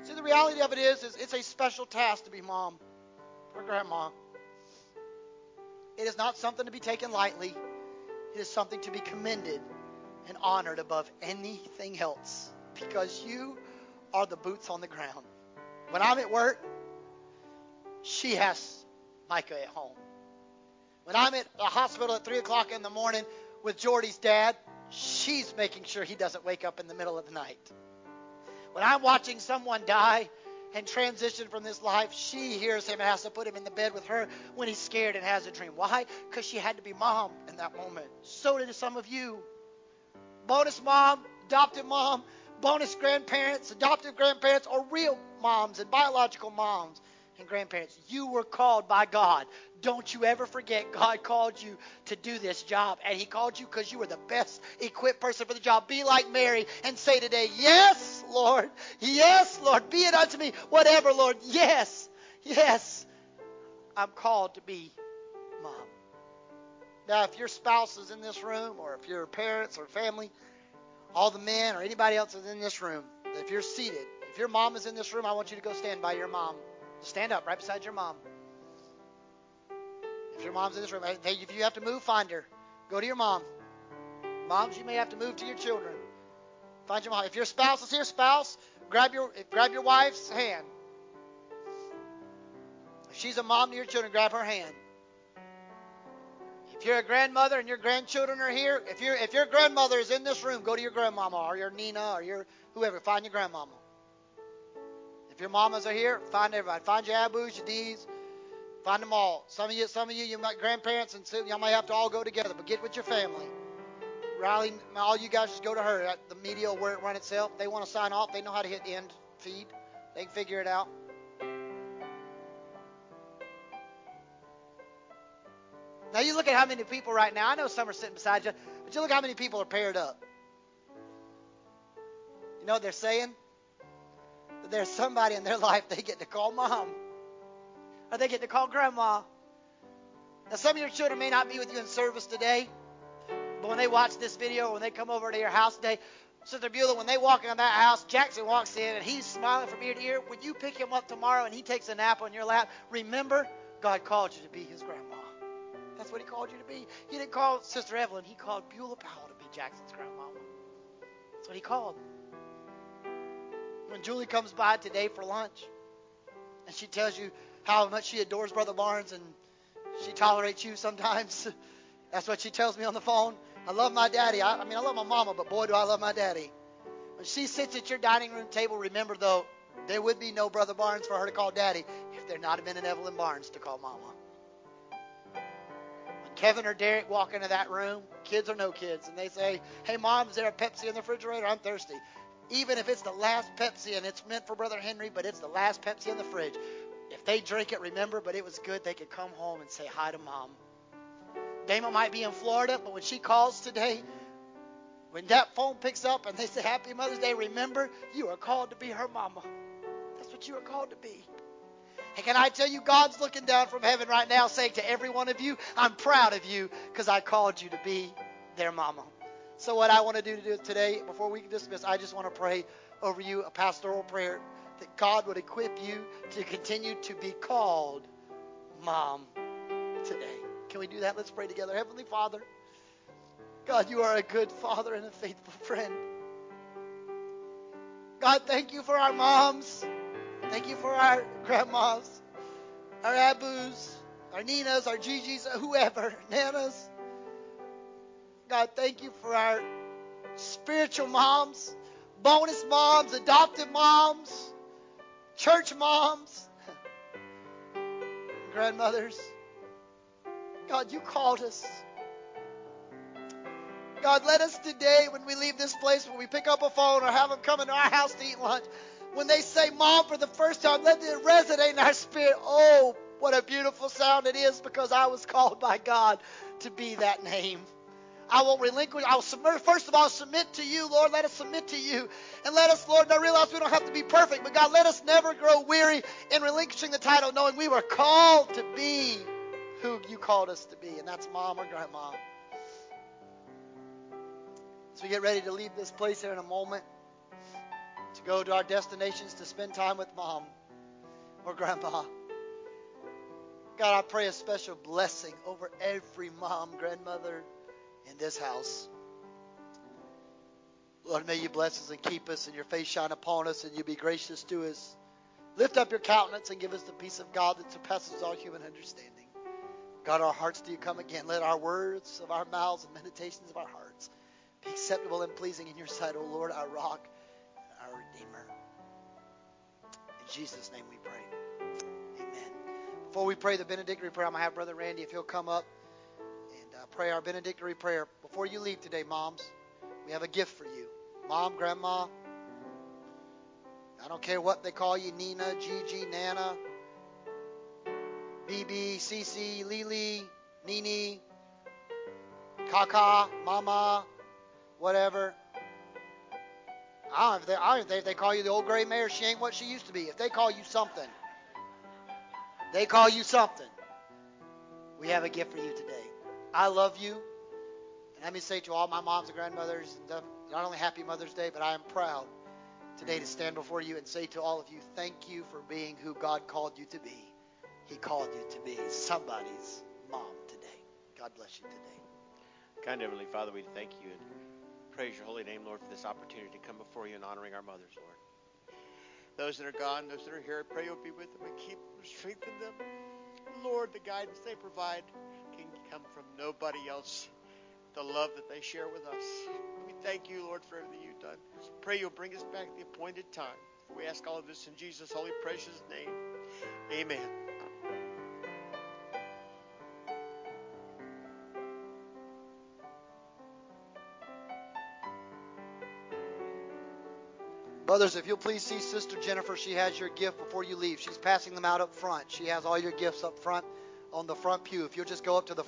B: See, the reality of it is, is it's a special task to be mom or grandma. It is not something to be taken lightly. It is something to be commended and honored above anything else because you are the boots on the ground. When I'm at work, she has Micah at home. When I'm at the hospital at 3 o'clock in the morning with Jordy's dad, she's making sure he doesn't wake up in the middle of the night. When I'm watching someone die and transition from this life, she hears him and has to put him in the bed with her when he's scared and has a dream. Why? Because she had to be mom in that moment. So did some of you. Bonus mom, adopted mom, bonus grandparents, adoptive grandparents, or real moms and biological moms and grandparents. You were called by God. Don't you ever forget God called you to do this job. And He called you because you were the best equipped person for the job. Be like Mary and say today, Yes, Lord. Yes, Lord. Be it unto me. Whatever, Lord. Yes. Yes. I'm called to be mom. Now, if your spouse is in this room, or if your parents or family, all the men or anybody else is in this room, if you're seated, if your mom is in this room, I want you to go stand by your mom. Stand up right beside your mom. If your mom's in this room, if you have to move, find her. Go to your mom. Moms, you may have to move to your children. Find your mom. If your spouse is here, spouse, grab your grab your wife's hand. If she's a mom to your children, grab her hand. If you're a grandmother and your grandchildren are here, if your if your grandmother is in this room, go to your grandmama or your Nina or your whoever. Find your grandmama. If your mamas are here, find everybody. Find your abus, your dees. Find them all. Some of you, some of you, you might grandparents and y'all might have to all go together, but get with your family. Riley, all you guys just go to her. The media will run itself. They want to sign off. They know how to hit end feed. They can figure it out. Now you look at how many people right now. I know some are sitting beside you, but you look how many people are paired up. You know what they're saying? That there's somebody in their life they get to call mom, or they get to call grandma. Now some of your children may not be with you in service today, but when they watch this video, when they come over to your house today, Sister Beulah, when they walk in that house, Jackson walks in and he's smiling from ear to ear. When you pick him up tomorrow and he takes a nap on your lap, remember God called you to be his grandma. That's what he called you to be. He didn't call Sister Evelyn, he called Beulah Powell to be Jackson's grandmama. That's what he called. When Julie comes by today for lunch and she tells you how much she adores Brother Barnes and she tolerates you sometimes, that's what she tells me on the phone. I love my daddy. I, I mean, I love my mama, but boy, do I love my daddy. When she sits at your dining room table, remember though, there would be no Brother Barnes for her to call daddy if there not have been an Evelyn Barnes to call mama. When Kevin or Derek walk into that room, kids or no kids, and they say, Hey, mom, is there a Pepsi in the refrigerator? I'm thirsty. Even if it's the last Pepsi and it's meant for Brother Henry, but it's the last Pepsi in the fridge, if they drink it, remember, but it was good, they could come home and say hi to mom. Dama might be in Florida, but when she calls today, when that phone picks up and they say Happy Mother's Day, remember, you are called to be her mama. That's what you are called to be. And can I tell you, God's looking down from heaven right now saying to every one of you, I'm proud of you because I called you to be their mama. So, what I want to do today, before we dismiss, I just want to pray over you a pastoral prayer that God would equip you to continue to be called mom today. Can we do that? Let's pray together. Heavenly Father, God, you are a good father and a faithful friend. God, thank you for our moms. Thank you for our grandmas, our Abus, our Ninas, our Gigi's, whoever, Nanas. God, thank you for our spiritual moms, bonus moms, adoptive moms, church moms. grandmothers. God, you called us. God, let us today, when we leave this place, when we pick up a phone or have them come into our house to eat lunch, when they say mom for the first time, let it resonate in our spirit. Oh, what a beautiful sound it is because I was called by God to be that name. I will relinquish. I will submit. First of all, submit to you, Lord. Let us submit to you, and let us, Lord. Now realize we don't have to be perfect, but God, let us never grow weary in relinquishing the title, knowing we were called to be who you called us to be, and that's mom or grandma. As we get ready to leave this place here in a moment, to go to our destinations to spend time with mom or grandma. God, I pray a special blessing over every mom, grandmother in this house. Lord, may you bless us and keep us, and your face shine upon us, and you be gracious to us. Lift up your countenance and give us the peace of God that surpasses all human understanding. God, our hearts do you come again. Let our words of our mouths and meditations of our hearts be acceptable and pleasing in your sight, O Lord, our rock and our Redeemer. In Jesus' name we pray. Amen. Before we pray the benedictory prayer, I'm going to have Brother Randy, if he'll come up pray our benedictory prayer. Before you leave today, moms, we have a gift for you. Mom, grandma, I don't care what they call you Nina, Gigi, Nana, BB, Cece, Lily, Nini, Kaka, Mama, whatever. I don't if they, I don't if they call you the old gray mare. She ain't what she used to be. If they call you something, they call you something. We have a gift for you today. I love you. And let me say to all my moms and grandmothers, not only happy Mother's Day, but I am proud today to stand before you and say to all of you, thank you for being who God called you to be. He called you to be somebody's mom today. God bless you today.
E: Kind Heavenly Father, we thank you and praise your holy name, Lord, for this opportunity to come before you and honoring our mothers, Lord. Those that are gone, those that are here, I pray you'll be with them and keep them, strengthen them. Lord, the guidance they provide come from nobody else. The love that they share with us. We thank you, Lord, for everything you've done. Pray you'll bring us back at the appointed time. We ask all of this in Jesus' holy, precious name. Amen.
B: Brothers, if you'll please see Sister Jennifer, she has your gift before you leave. She's passing them out up front. She has all your gifts up front on the front pew. If you'll just go up to the